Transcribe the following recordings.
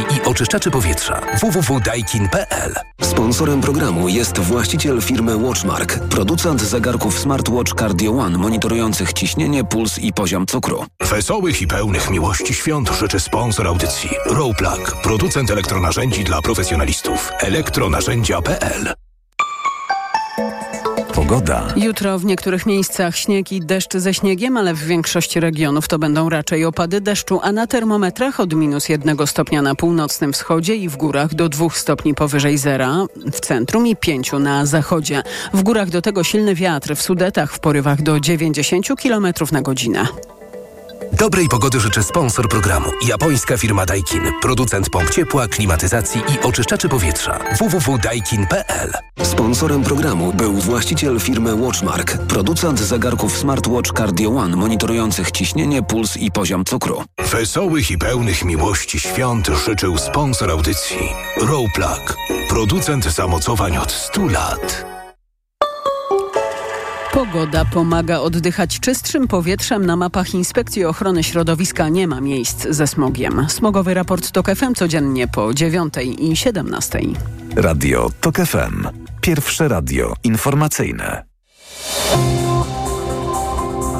i oczyszczaczy powietrza. www.daikin.pl Sponsorem programu jest właściciel firmy Watchmark, producent zegarków smartwatch Cardio One monitorujących ciśnienie, puls i poziom cukru. Wesołych i pełnych miłości świąt życzy sponsor audycji Rowplug, producent elektronarzędzi dla profesjonalistów. elektronarzędzia.pl Pogoda. Jutro w niektórych miejscach śnieg i deszcz ze śniegiem, ale w większości regionów to będą raczej opady deszczu, a na termometrach od minus jednego stopnia na północnym wschodzie i w górach do dwóch stopni powyżej zera, w centrum i pięciu na zachodzie. W górach do tego silny wiatr, w Sudetach w porywach do 90 km na godzinę. Dobrej pogody życzy sponsor programu. Japońska firma Daikin. Producent pomp ciepła, klimatyzacji i oczyszczaczy powietrza. www.daikin.pl Sponsorem programu był właściciel firmy Watchmark, producent zegarków smartwatch Cardio One monitorujących ciśnienie, puls i poziom cukru. Wesołych i pełnych miłości świąt życzył sponsor audycji Rowplug, producent zamocowań od 100 lat. Pogoda pomaga oddychać czystszym powietrzem. Na mapach Inspekcji Ochrony Środowiska nie ma miejsc ze smogiem. Smogowy raport TOK FM codziennie po 9 i 17. Radio TOK FM. Pierwsze radio informacyjne.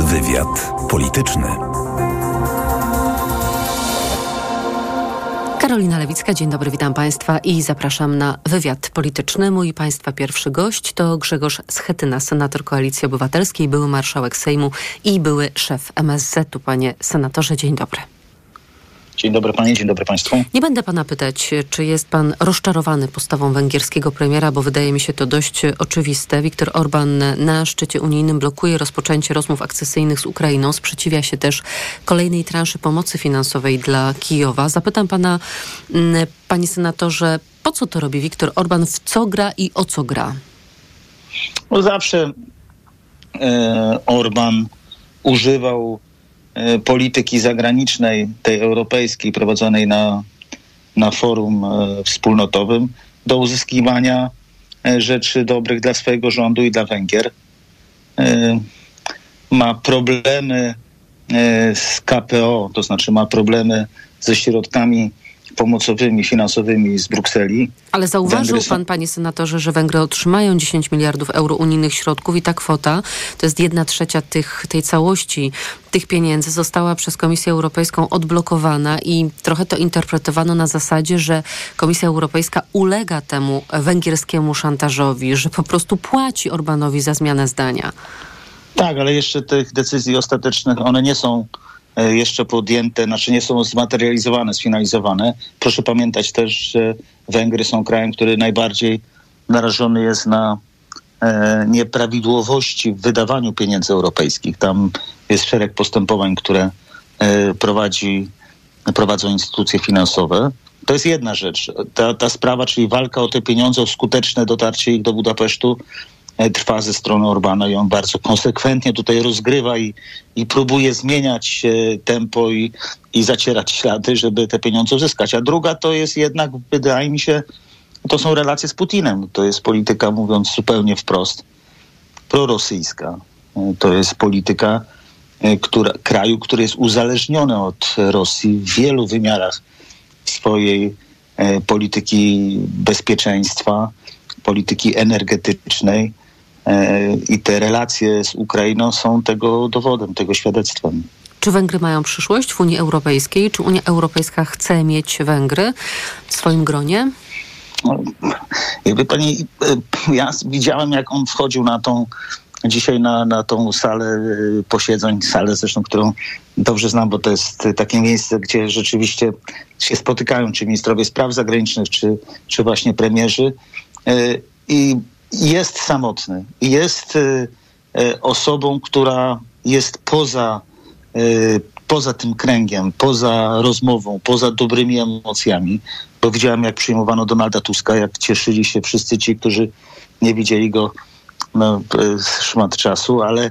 Wywiad polityczny. Karolina Lewicka, dzień dobry, witam Państwa i zapraszam na wywiad polityczny. Mój Państwa pierwszy gość to Grzegorz Schetyna, senator Koalicji Obywatelskiej, były marszałek Sejmu i były szef MSZ-u. Panie senatorze, dzień dobry. Dzień dobry Panie, dzień dobry Państwu. Nie będę Pana pytać, czy jest Pan rozczarowany postawą węgierskiego premiera, bo wydaje mi się to dość oczywiste. Viktor Orban na szczycie unijnym blokuje rozpoczęcie rozmów akcesyjnych z Ukrainą, sprzeciwia się też kolejnej transzy pomocy finansowej dla Kijowa. Zapytam Pana, mm, Panie Senatorze, po co to robi Viktor Orban, w co gra i o co gra? No zawsze e, Orban używał polityki zagranicznej, tej europejskiej, prowadzonej na, na forum e, wspólnotowym, do uzyskiwania e, rzeczy dobrych dla swojego rządu i dla Węgier. Ma problemy z KPO, to znaczy ma problemy ze środkami pomocowymi, finansowymi z Brukseli. Ale zauważył pan, panie senatorze, że Węgry otrzymają 10 miliardów euro unijnych środków i ta kwota, to jest jedna trzecia tych, tej całości tych pieniędzy, została przez Komisję Europejską odblokowana i trochę to interpretowano na zasadzie, że Komisja Europejska ulega temu węgierskiemu szantażowi, że po prostu płaci Orbanowi za zmianę zdania. Tak, ale jeszcze tych decyzji ostatecznych, one nie są jeszcze podjęte, znaczy nie są zmaterializowane, sfinalizowane. Proszę pamiętać też, że Węgry są krajem, który najbardziej narażony jest na e, nieprawidłowości w wydawaniu pieniędzy europejskich. Tam jest szereg postępowań, które e, prowadzi, prowadzą instytucje finansowe. To jest jedna rzecz. Ta, ta sprawa, czyli walka o te pieniądze, o skuteczne dotarcie ich do Budapesztu, E, trwa ze strony Orbana i on bardzo konsekwentnie tutaj rozgrywa i, i próbuje zmieniać e, tempo i, i zacierać ślady, żeby te pieniądze uzyskać. A druga to jest jednak, wydaje mi się, to są relacje z Putinem. To jest polityka, mówiąc zupełnie wprost, prorosyjska. E, to jest polityka która, kraju, który jest uzależniony od Rosji w wielu wymiarach swojej polityki bezpieczeństwa, polityki energetycznej, E, I te relacje z Ukrainą są tego dowodem, tego świadectwem. Czy Węgry mają przyszłość w Unii Europejskiej? Czy Unia Europejska chce mieć Węgry w swoim gronie? No, jakby pani, e, ja widziałem, jak on wchodził na tą dzisiaj na, na tą salę e, posiedzeń, salę zresztą, którą dobrze znam, bo to jest takie miejsce, gdzie rzeczywiście się spotykają czy ministrowie spraw zagranicznych, czy, czy właśnie premierzy. I jest samotny. Jest y, y, osobą, która jest poza, y, poza tym kręgiem, poza rozmową, poza dobrymi emocjami. Bo widziałem, jak przyjmowano Donalda Tuska, jak cieszyli się wszyscy ci, którzy nie widzieli go no, szmat czasu, ale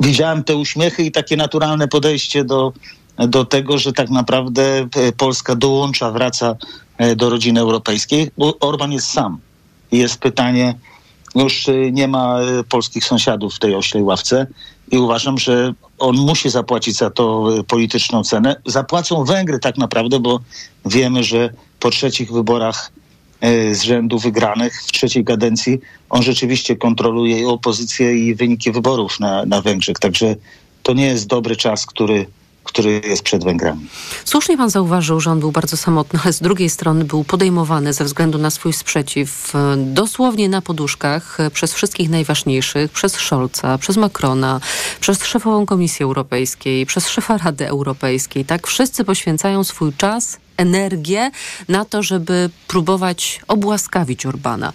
widziałem te uśmiechy i takie naturalne podejście do, do tego, że tak naprawdę Polska dołącza, wraca do rodziny europejskiej, bo Orban jest sam jest pytanie, już y, nie ma y, polskich sąsiadów w tej oślej ławce i uważam, że on musi zapłacić za to polityczną cenę. Zapłacą Węgry tak naprawdę, bo wiemy, że po trzecich wyborach z rzędu wygranych w trzeciej kadencji on rzeczywiście kontroluje opozycję i wyniki wyborów na, na Węgrzech. Także to nie jest dobry czas, który który jest przed Węgrami. Słusznie pan zauważył, że on był bardzo samotny, ale z drugiej strony był podejmowany ze względu na swój sprzeciw e, dosłownie na poduszkach e, przez wszystkich najważniejszych, przez Scholza, przez Macrona, przez szefową Komisji Europejskiej, przez szefa Rady Europejskiej. Tak, wszyscy poświęcają swój czas, energię na to, żeby próbować obłaskawić Orbana.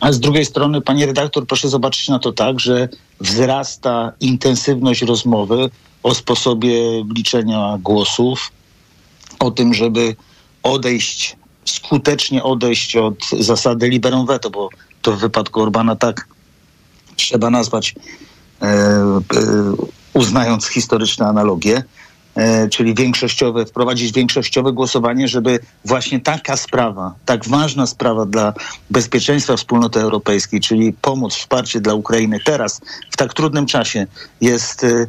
A z drugiej strony, panie redaktor, proszę zobaczyć na to tak, że wzrasta intensywność rozmowy o sposobie liczenia głosów, o tym, żeby odejść, skutecznie odejść od zasady liberum veto, bo to w wypadku Orbana tak trzeba nazwać, e, e, uznając historyczne analogie, e, czyli większościowe, wprowadzić większościowe głosowanie, żeby właśnie taka sprawa, tak ważna sprawa dla bezpieczeństwa wspólnoty europejskiej, czyli pomoc, wsparcie dla Ukrainy teraz, w tak trudnym czasie jest e,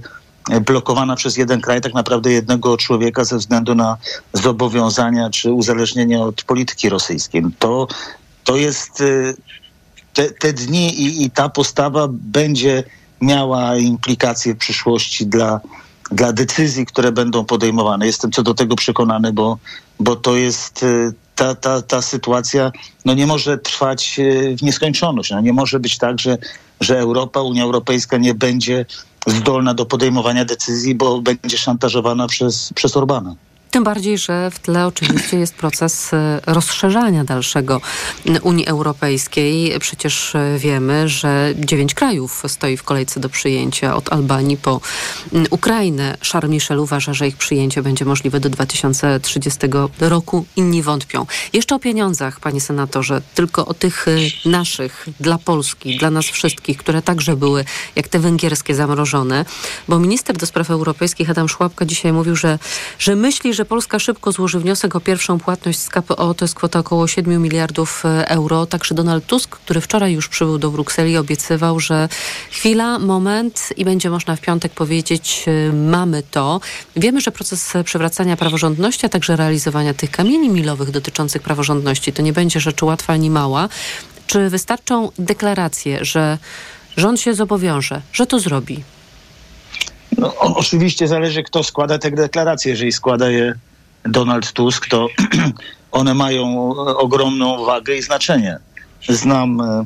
blokowana przez jeden kraj, tak naprawdę jednego człowieka ze względu na zobowiązania czy uzależnienie od polityki rosyjskiej. To, to jest y, te, te dni i, i ta postawa będzie miała implikacje w przyszłości dla, dla decyzji, które będą podejmowane. Jestem co do tego przekonany, bo, bo to jest y, ta, ta, ta sytuacja no nie może trwać y, w nieskończoność. No nie może być tak, że, że Europa, Unia Europejska nie będzie zdolna do podejmowania decyzji, bo będzie szantażowana przez, przez Orbana. Tym bardziej, że w tle oczywiście jest proces e, rozszerzania dalszego Unii Europejskiej. Przecież e, wiemy, że dziewięć krajów stoi w kolejce do przyjęcia od Albanii po Ukrainę. Charles Michel uważa, że ich przyjęcie będzie możliwe do 2030 roku. Inni wątpią. Jeszcze o pieniądzach, panie senatorze, tylko o tych e, naszych, dla Polski, dla nas wszystkich, które także były, jak te węgierskie, zamrożone. Bo minister do spraw europejskich Adam Szłapka dzisiaj mówił, że, że myśli, że że Polska szybko złoży wniosek o pierwszą płatność z KPO, to jest kwota około 7 miliardów e, euro. Także Donald Tusk, który wczoraj już przybył do Brukseli, obiecywał, że chwila, moment i będzie można w piątek powiedzieć, e, mamy to. Wiemy, że proces przywracania praworządności, a także realizowania tych kamieni milowych dotyczących praworządności to nie będzie rzecz łatwa ani mała. Czy wystarczą deklaracje, że rząd się zobowiąże, że to zrobi? No, oczywiście zależy, kto składa te deklaracje. Jeżeli składa je Donald Tusk, to one mają ogromną wagę i znaczenie. Znam e,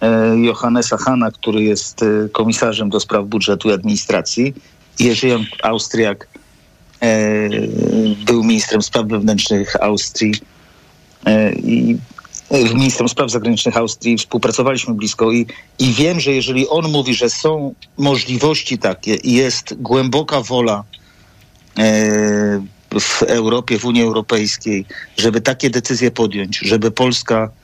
e, Johannesa Hanna, który jest e, komisarzem do spraw budżetu i administracji. Jerzy Austriak był ministrem spraw wewnętrznych Austrii i ministrem spraw zagranicznych Austrii współpracowaliśmy blisko i, i wiem, że jeżeli on mówi, że są możliwości takie i jest głęboka wola e, w Europie, w Unii Europejskiej, żeby takie decyzje podjąć, żeby Polska E,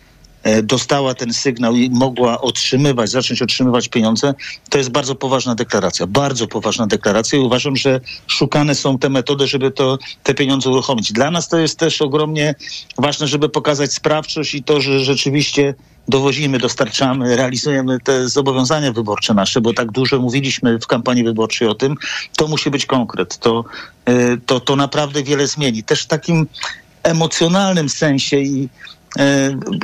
dostała ten sygnał i mogła otrzymywać, zacząć otrzymywać pieniądze, to jest bardzo poważna deklaracja. Bardzo poważna deklaracja i uważam, że szukane są te metody, żeby to, te pieniądze uruchomić. Dla nas to jest też ogromnie ważne, żeby pokazać sprawczość i to, że rzeczywiście dowozimy, dostarczamy, realizujemy te zobowiązania wyborcze nasze, bo tak dużo mówiliśmy w kampanii wyborczej o tym, to musi być konkret. To, e, to, to naprawdę wiele zmieni. Też w takim emocjonalnym sensie i E,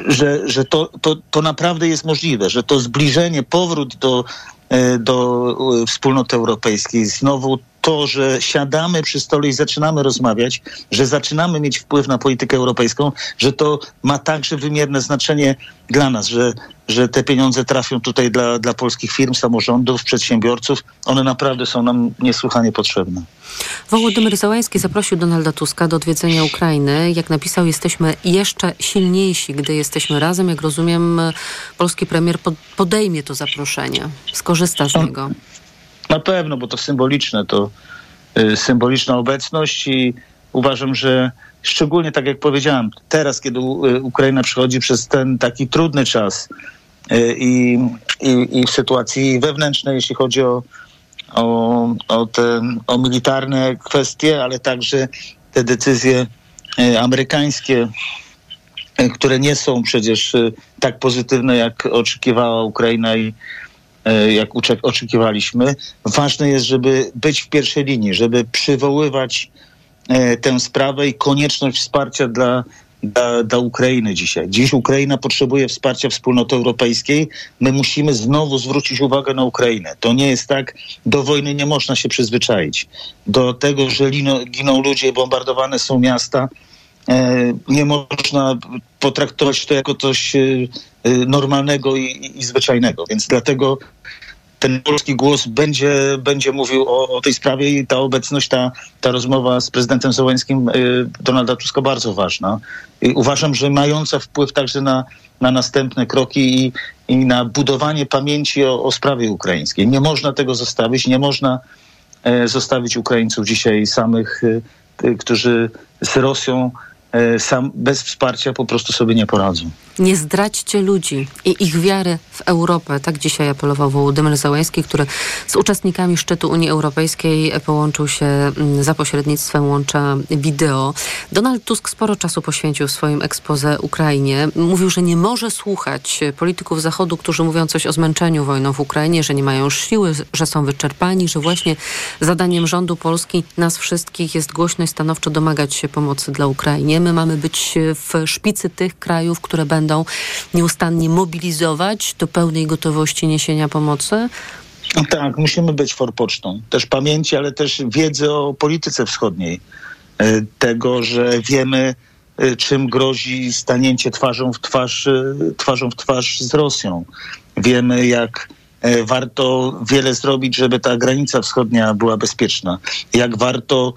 że, że to, to, to naprawdę jest możliwe, że to zbliżenie, powrót do, e, do e, wspólnoty europejskiej, znowu to, że siadamy przy stole i zaczynamy rozmawiać, że zaczynamy mieć wpływ na politykę europejską, że to ma także wymierne znaczenie dla nas, że, że te pieniądze trafią tutaj dla, dla polskich firm, samorządów, przedsiębiorców. One naprawdę są nam niesłychanie potrzebne. Wołodymyr Załański zaprosił Donalda Tuska do odwiedzenia Ukrainy. Jak napisał, jesteśmy jeszcze silniejsi, gdy jesteśmy razem. Jak rozumiem, polski premier podejmie to zaproszenie, skorzysta z niego. Na pewno, bo to symboliczne, to y, symboliczna obecność i uważam, że szczególnie tak jak powiedziałem, teraz, kiedy y, Ukraina przechodzi przez ten taki trudny czas y, i, i, i w sytuacji wewnętrznej, jeśli chodzi o, o, o, te, o militarne kwestie, ale także te decyzje amerykańskie, które nie są przecież tak pozytywne, jak oczekiwała Ukraina i e, jak oczekiwaliśmy. Ważne jest, żeby być w pierwszej linii, żeby przywoływać e, tę sprawę i konieczność wsparcia dla, dla, dla Ukrainy dzisiaj. Dziś Ukraina potrzebuje wsparcia wspólnoty europejskiej. My musimy znowu zwrócić uwagę na Ukrainę. To nie jest tak, do wojny nie można się przyzwyczaić. Do tego, że lino, giną ludzie, bombardowane są miasta, e, nie można potraktować to jako coś normalnego i, i zwyczajnego. Więc dlatego ten polski głos będzie, będzie mówił o, o, tej sprawie i ta obecność, ta, ta rozmowa z prezydentem Zełenskim y, Donalda Tuska bardzo ważna. I uważam, że mająca wpływ także na, na następne kroki i, i na budowanie pamięci o, o sprawie ukraińskiej. Nie można tego zostawić, nie można e, zostawić Ukraińców dzisiaj samych, e, którzy z Rosją e, sam bez wsparcia po prostu sobie nie poradzą. Nie zdradźcie ludzi i ich wiary w Europę. Tak dzisiaj apelował Wołodymyr Załański, który z uczestnikami szczytu Unii Europejskiej połączył się mm, za pośrednictwem łącza wideo. Donald Tusk sporo czasu poświęcił w swoim ekspoze Ukrainie. Mówił, że nie może słuchać polityków Zachodu, którzy mówią coś o zmęczeniu wojną w Ukrainie, że nie mają już siły, że są wyczerpani, że właśnie zadaniem rządu Polski, nas wszystkich jest głośno i stanowczo domagać się pomocy dla Ukrainie. My mamy być w szpicy tych krajów, które będą będą nieustannie mobilizować do pełnej gotowości niesienia pomocy? No tak, musimy być forpocztą. Też pamięci, ale też wiedzy o polityce wschodniej. E, tego, że wiemy, e, czym grozi stanięcie twarzą w twarz, e, twarzą w twarz z Rosją. Wiemy, jak warto wiele zrobić, żeby ta granica wschodnia była bezpieczna. Jak warto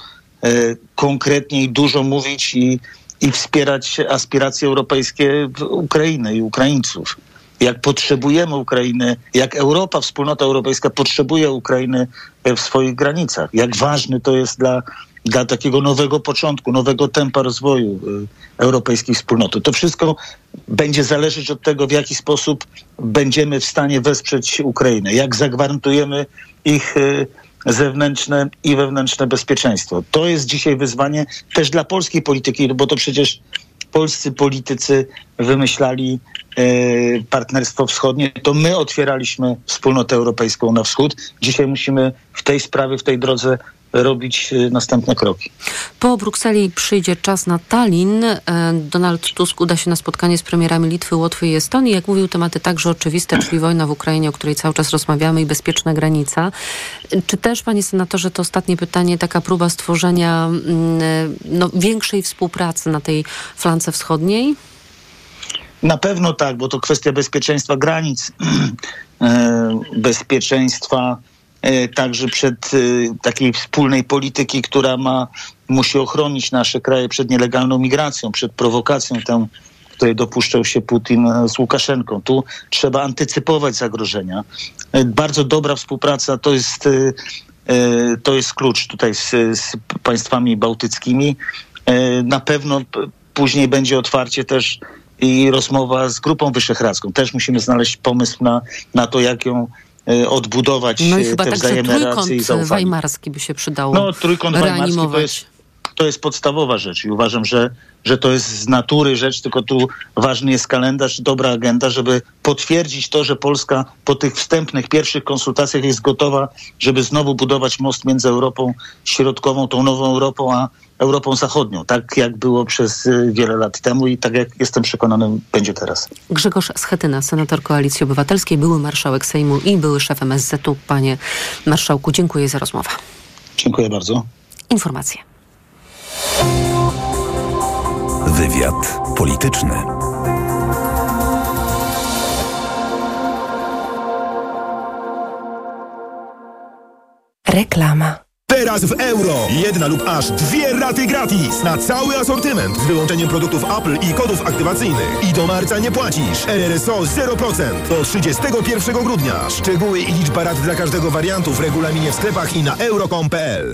konkretniej dużo mówić i i wspierać aspiracje europejskie Ukrainy i Ukraińców. Jak potrzebujemy Ukrainy, jak Europa, wspólnota europejska potrzebuje Ukrainy w swoich granicach. Jak ważny to jest dla, dla takiego nowego początku, nowego tempa rozwoju y, europejskiej wspólnoty. To wszystko będzie zależeć od tego, w jaki sposób będziemy w stanie wesprzeć Ukrainę, jak zagwarantujemy ich y, zewnętrzne i wewnętrzne bezpieczeństwo. To jest dzisiaj wyzwanie też dla polskiej polityki, bo to przecież polscy politycy wymyślali e, partnerstwo wschodnie, to my otwieraliśmy wspólnotę europejską na wschód. Dzisiaj musimy w tej sprawie, w tej drodze robić y, następne kroki. Po Brukseli przyjdzie czas na Tallin. E, Donald Tusk uda się na spotkanie z premierami Litwy, Łotwy i Estonii. Jak mówił, tematy także oczywiste, czyli wojna w Ukrainie, o której cały czas rozmawiamy i bezpieczna granica. Czy też, panie senatorze, to ostatnie pytanie, taka próba stworzenia mm, no, większej współpracy na tej flance wschodniej? Na pewno tak, bo to kwestia bezpieczeństwa granic, e, bezpieczeństwa E, także przed e, takiej wspólnej polityki, która ma, musi ochronić nasze kraje przed nielegalną migracją, przed prowokacją tę, której dopuszczał się Putin e, z Łukaszenką. Tu trzeba antycypować zagrożenia. Bardzo dobra współpraca to jest, to jest klucz tutaj z, z państwami bałtyckimi. Na pewno później będzie otwarcie też i rozmowa z Grupą Wyszehradzką. Też musimy znaleźć pomysł na, na to, jak ją odbudować no i y, chyba te wzajemne relacje i zaufanie. weimarski by się przydało No, trójkąt weimarski to jest, to jest podstawowa rzecz i uważam, że, że to jest z natury rzecz, tylko tu ważny jest kalendarz, dobra agenda, żeby potwierdzić to, że Polska po tych wstępnych, pierwszych konsultacjach jest gotowa, żeby znowu budować most między Europą Środkową, tą nową Europą, a Europą Zachodnią, tak jak było przez y, wiele lat temu i tak jak jestem przekonany będzie teraz. Grzegorz Schetyna, senator Koalicji Obywatelskiej, były marszałek Sejmu i były szef MSZ-u. Panie marszałku, dziękuję za rozmowę. Dziękuję bardzo. Informacje. Wywiad polityczny. Reklama. Teraz w euro. Jedna lub aż dwie raty gratis na cały asortyment z wyłączeniem produktów Apple i kodów aktywacyjnych. I do marca nie płacisz. RRSO 0% do 31 grudnia. Szczegóły i liczba rat dla każdego wariantu w regulaminie w sklepach i na euro.com.pl.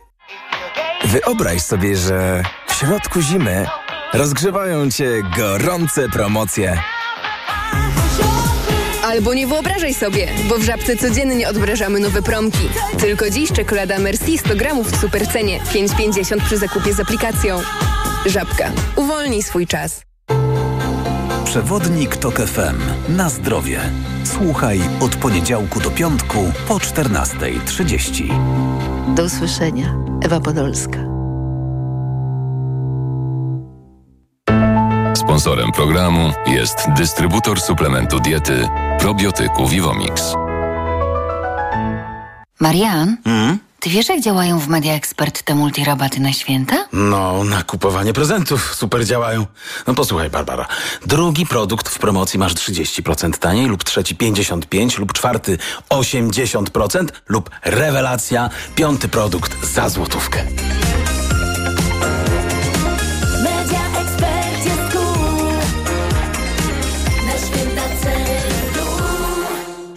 Wyobraź sobie, że w środku zimy rozgrzewają cię gorące promocje. Albo nie wyobrażaj sobie, bo w Żabce codziennie odmrażamy nowe promki. Tylko dziś czekolada Merci 100 gramów w supercenie. 5,50 przy zakupie z aplikacją. Żabka. Uwolnij swój czas. Przewodnik TOK FM. Na zdrowie. Słuchaj od poniedziałku do piątku po 14.30. Do usłyszenia. Ewa Podolska. Sponsorem programu jest dystrybutor suplementu diety probiotyku Vivomix. Marian, ty wiesz jak działają w Media Expert te multirabaty na święta? No, na kupowanie prezentów super działają. No posłuchaj, Barbara. Drugi produkt w promocji masz 30% taniej, lub trzeci 55%, lub czwarty 80%, lub rewelacja, piąty produkt za złotówkę.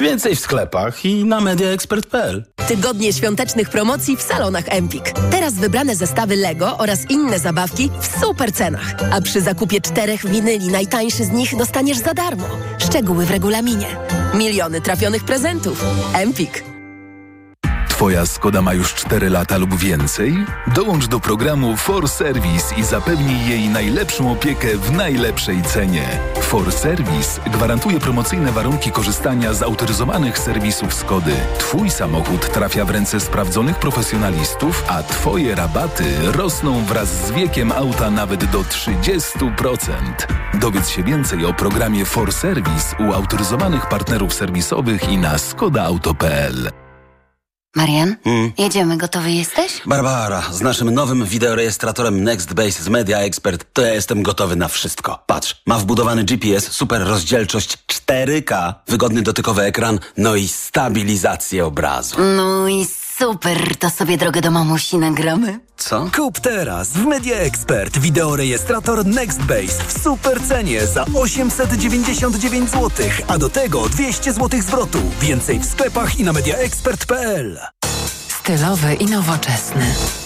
Więcej w sklepach i na mediaexpert.pl. Tygodnie świątecznych promocji w salonach Empik. Teraz wybrane zestawy Lego oraz inne zabawki w super cenach. A przy zakupie czterech winyli najtańszy z nich dostaniesz za darmo. Szczegóły w regulaminie. Miliony trafionych prezentów. Empik. Twoja Skoda ma już 4 lata lub więcej? Dołącz do programu For Service i zapewnij jej najlepszą opiekę w najlepszej cenie. For Service gwarantuje promocyjne warunki korzystania z autoryzowanych serwisów Skody. Twój samochód trafia w ręce sprawdzonych profesjonalistów, a Twoje rabaty rosną wraz z wiekiem auta nawet do 30%. Dowiedz się więcej o programie For Service u autoryzowanych partnerów serwisowych i na skodaauto.pl. Marian, jedziemy, gotowy jesteś? Barbara, z naszym nowym wideorejestratorem NextBase z Media Expert to ja jestem gotowy na wszystko. Patrz, ma wbudowany GPS, super rozdzielczość 4K, wygodny dotykowy ekran, no i stabilizację obrazu. No i super, to sobie drogę do mamusi nagramy. Co? Kup teraz w Media Expert wideorejestrator NextBase w super cenie za 899 zł, a do tego 200 zł zwrotu. Więcej w sklepach i na mediaexpert.pl. Stylowy i nowoczesny.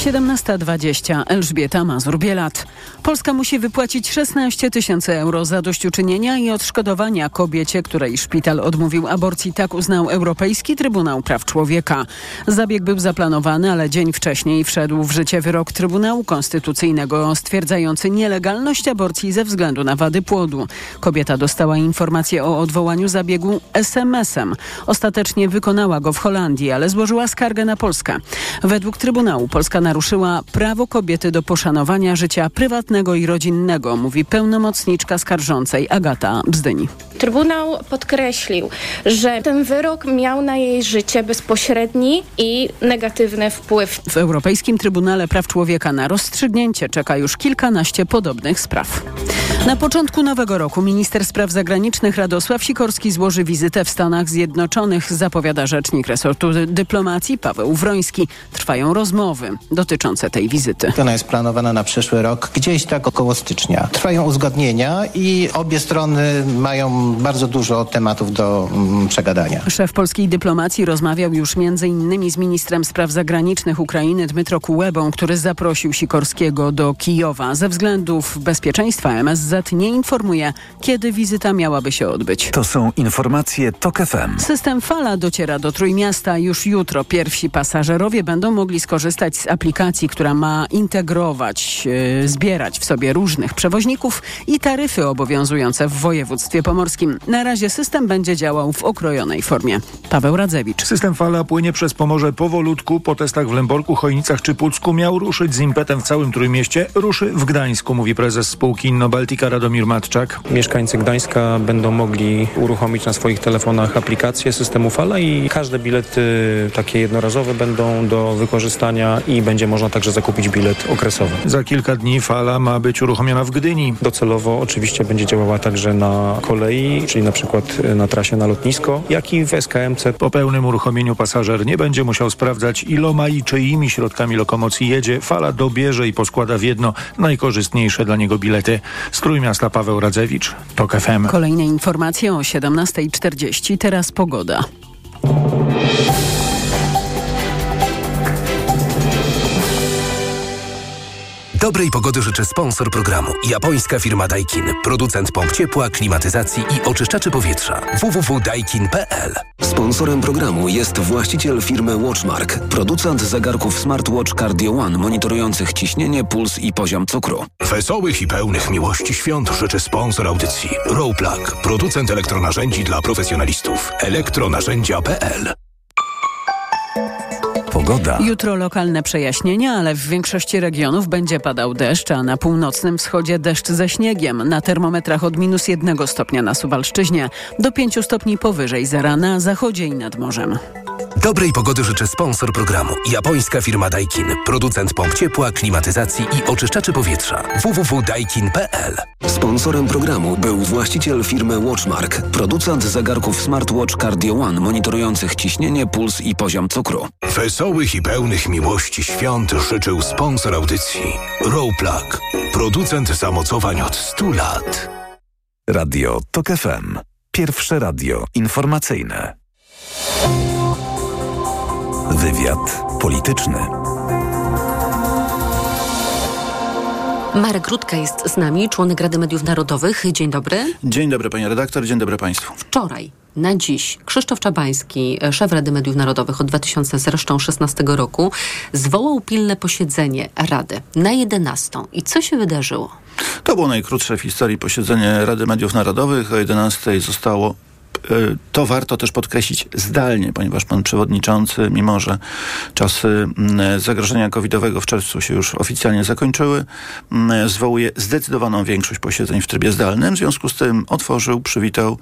17.20 Elżbieta Mazur-Bielat. Polska musi wypłacić 16 tysięcy euro zadośćuczynienia i odszkodowania kobiecie, której szpital odmówił aborcji. Tak uznał Europejski Trybunał Praw Człowieka. Zabieg był zaplanowany, ale dzień wcześniej wszedł w życie wyrok Trybunału Konstytucyjnego stwierdzający nielegalność aborcji ze względu na wady płodu. Kobieta dostała informację o odwołaniu zabiegu SMS-em. Ostatecznie wykonała go w Holandii, ale złożyła skargę na Polskę. Według Trybunału Polska naruszyła prawo kobiety do poszanowania życia prywatnego i rodzinnego, mówi pełnomocniczka skarżącej Agata Bzdyni. Trybunał podkreślił, że ten wyrok miał na jej życie bezpośredni i negatywny wpływ. W Europejskim Trybunale Praw Człowieka na rozstrzygnięcie czeka już kilkanaście podobnych spraw. Na początku nowego roku minister spraw zagranicznych Radosław Sikorski złoży wizytę w Stanach Zjednoczonych, zapowiada rzecznik resortu dyplomacji Paweł Wroński. Trwają rozmowy. Dotyczące tej wizyty. Ona jest planowana na przyszły rok, gdzieś tak około stycznia. Trwają uzgodnienia i obie strony mają bardzo dużo tematów do mm, przegadania. Szef polskiej dyplomacji rozmawiał już między innymi z ministrem spraw zagranicznych Ukrainy Dmytro Kulebą, który zaprosił Sikorskiego do Kijowa. Ze względów bezpieczeństwa MSZ nie informuje, kiedy wizyta miałaby się odbyć. To są informacje TOK FM. System Fala dociera do Trójmiasta już jutro. Pierwsi pasażerowie będą mogli skorzystać z aplikacji, która ma integrować, yy, zbierać w sobie różnych przewoźników i taryfy obowiązujące w województwie pomorskim. Na razie system będzie działał w okrojonej formie. Paweł Radzewicz. System Fala płynie przez Pomorze powolutku. Po testach w Lęborku, Chojnicach czy Pucku miał ruszyć z impetem w całym Trójmieście. Ruszy w Gdańsku, mówi prezes spółki Innobaltica Radomir Matczak. Mieszkańcy Gdańska będą mogli uruchomić na swoich telefonach aplikację systemu Fala i każde bilety takie jednorazowe będą do wykorzystania i będzie można także zakupić bilet okresowy. Za kilka dni Fala ma być uruchomiona w Gdyni. Docelowo oczywiście będzie działała także na kolei, czyli na przykład na trasie na lotnisko, jak i w SKMC. Po pełnym uruchomieniu pasażer nie będzie musiał sprawdzać iloma i czyimi środkami lokomocji jedzie. Fala dobierze i poskłada w jedno najkorzystniejsze dla niego bilety. Z Trójmiasta Paweł Radzewicz, TOK FM. Kolejne informacje o 17.40. Teraz pogoda. Dobrej pogody życzy sponsor programu. Japońska firma Daikin. Producent pomp ciepła, klimatyzacji i oczyszczaczy powietrza. www.daikin.pl Sponsorem programu jest właściciel firmy Watchmark, producent zegarków smartwatch Cardio One monitorujących ciśnienie, puls i poziom cukru. Wesołych i pełnych miłości świąt życzy sponsor audycji. Rowplug. Producent elektronarzędzi dla profesjonalistów. elektronarzędzia.pl Pogoda. Jutro lokalne przejaśnienia, ale w większości regionów będzie padał deszcz, a na północnym wschodzie deszcz ze śniegiem. Na termometrach od minus jednego stopnia na Suwalszczyźnie do pięciu stopni powyżej zera na zachodzie i nad morzem. Dobrej pogody życzy sponsor programu. Japońska firma Daikin. Producent pomp ciepła, klimatyzacji i oczyszczaczy powietrza. www.daikin.pl Sponsorem programu był właściciel firmy Watchmark, producent zegarków smartwatch Cardio One monitorujących ciśnienie, puls i poziom cukru. Wesołych i pełnych miłości świąt życzył sponsor audycji. Rowplug. Producent zamocowań od 100 lat. Radio TOK FM. Pierwsze radio informacyjne. Wywiad polityczny. Marek Rutka jest z nami, członek Rady Mediów Narodowych. Dzień dobry. Dzień dobry pani redaktor, dzień dobry państwu. Wczoraj na dziś Krzysztof Czabański, szef Rady Mediów Narodowych od 2016 roku, zwołał pilne posiedzenie Rady na 11. I co się wydarzyło? To było najkrótsze w historii posiedzenie Rady Mediów Narodowych. O 11 zostało to warto też podkreślić zdalnie, ponieważ pan przewodniczący, mimo że czasy zagrożenia covidowego w czerwcu się już oficjalnie zakończyły, zwołuje zdecydowaną większość posiedzeń w trybie zdalnym. W związku z tym otworzył, przywitał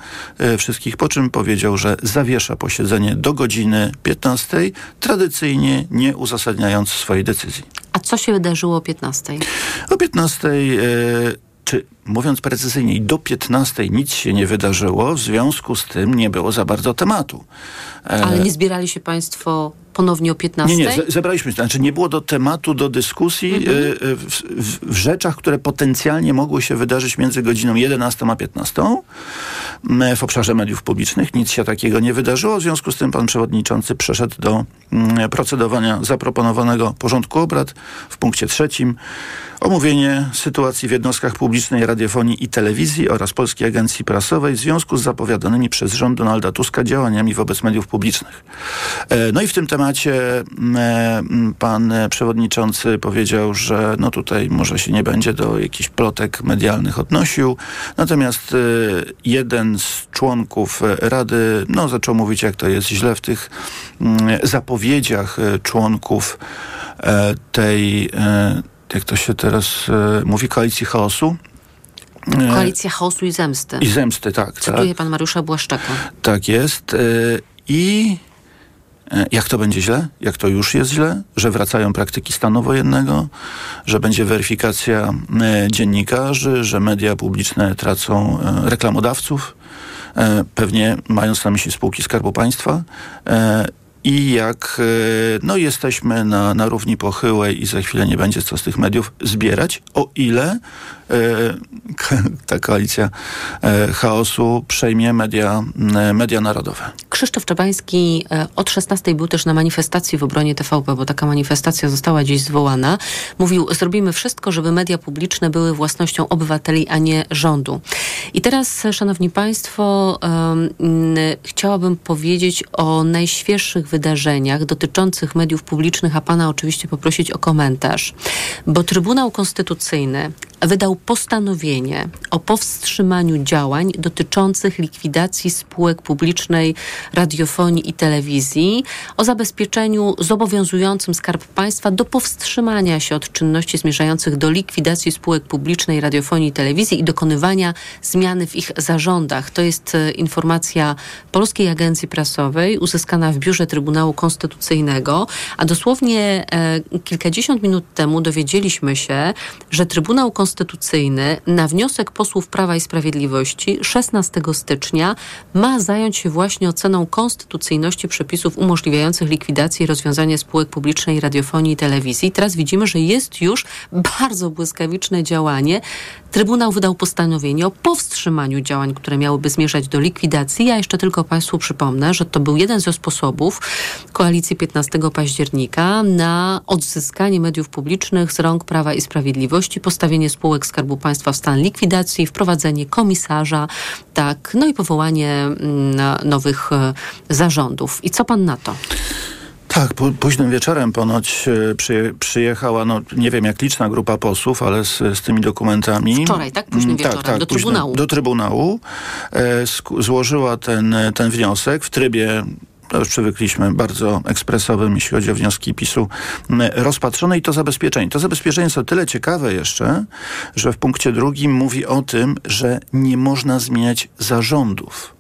wszystkich, po czym powiedział, że zawiesza posiedzenie do godziny 15, tradycyjnie nie uzasadniając swojej decyzji. A co się wydarzyło o 15? O 15 czy mówiąc precyzyjniej, do 15 nic się nie wydarzyło, w związku z tym nie było za bardzo tematu. Ale nie zbierali się Państwo ponownie o 15? Nie, nie, zebraliśmy się. Znaczy nie było do tematu, do dyskusji mhm. w, w, w, rzeczach, które potencjalnie mogły się wydarzyć między godziną 11 a 15 w obszarze mediów publicznych. Nic się takiego nie wydarzyło, w związku z tym pan przewodniczący przeszedł do procedowania zaproponowanego porządku obrad w punkcie trzecim. Omówienie sytuacji w jednostkach publicznej radiofonii i telewizji oraz Polskiej Agencji Prasowej w związku z zapowiadanymi przez rząd Donalda Tuska działaniami wobec mediów publicznych. No i w tym temacie pan przewodniczący powiedział, że no tutaj może się nie będzie do jakichś plotek medialnych odnosił. Natomiast jeden z członków Rady no, zaczął mówić, jak to jest źle w tych zapowiedziach członków tej jak to się teraz e, mówi, koalicji chaosu. Koalicja chaosu i zemsty. I zemsty, tak. Cytuje tak. pan Mariusza Błaszczaka. Tak jest. E, I e, jak to będzie źle? Jak to już jest źle? Że wracają praktyki stanu wojennego, że będzie weryfikacja e, dziennikarzy, że media publiczne tracą e, reklamodawców, e, pewnie mając na myśli spółki Skarbu Państwa i jak e, no, jesteśmy na, na równi pochyłej i za chwilę nie będzie co z tych mediów zbierać, o ile e, ta koalicja e, chaosu przejmie media, media narodowe. Krzysztof Czabański od 16 był też na manifestacji w obronie TVP, bo taka manifestacja została dziś zwołana. Mówił, zrobimy wszystko, żeby media publiczne były własnością obywateli, a nie rządu. I teraz, szanowni państwo, mm, chciałabym powiedzieć o najświeższych wydarzeniach dotyczących mediów publicznych, a pana oczywiście poprosić o komentarz. Bo Trybunał Konstytucyjny wydał postanowienie o powstrzymaniu działań dotyczących likwidacji spółek publicznej radiofonii i telewizji, o zabezpieczeniu zobowiązującym Skarb Państwa do powstrzymania się od czynności zmierzających do likwidacji spółek publicznej radiofonii i telewizji i dokonywania zmiany w ich zarządach. To jest e, informacja Polskiej Agencji Prasowej uzyskana w biurze Trybunału Konstytucyjnego, a dosłownie e, kilkadziesiąt minut temu dowiedzieliśmy się, że Trybunał Konstytucyjny na wniosek posłów Prawa i Sprawiedliwości 16 stycznia ma zająć się właśnie oceną konstytucyjności przepisów umożliwiających likwidację i rozwiązanie spółek publicznej radiofonii i telewizji. Teraz widzimy, że jest już bardzo błyskawiczne działanie. Trybunał wydał postanowienie o powstrzymaniu działań, które miałyby zmierzać do likwidacji. Ja jeszcze tylko Państwu przypomnę, że to był jeden ze sposobów koalicji 15 października na odzyskanie mediów publicznych z rąk Prawa i Sprawiedliwości, postawienie spółek Skarbu Państwa w stan likwidacji, wprowadzenie komisarza, tak, no i powołanie mm, nowych e, zarządów. I co pan na to? Tak, późnym wieczorem ponoć e, przyje, przyjechała, no nie wiem jak liczna grupa posłów, ale z, z tymi dokumentami. Wczoraj, tak? Późnym Mm, wieczorem, do późnym- Trybunału. Do Trybunału. E, złożyła ten, ten wniosek w trybie to już przywykliśmy, bardzo ekspresowym, jeśli chodzi o wnioski PiSu, m, rozpatrzone i to zabezpieczenie. To zabezpieczenie jest o tyle ciekawe jeszcze, że w punkcie drugim mówi o tym, że nie można zmieniać zarządów.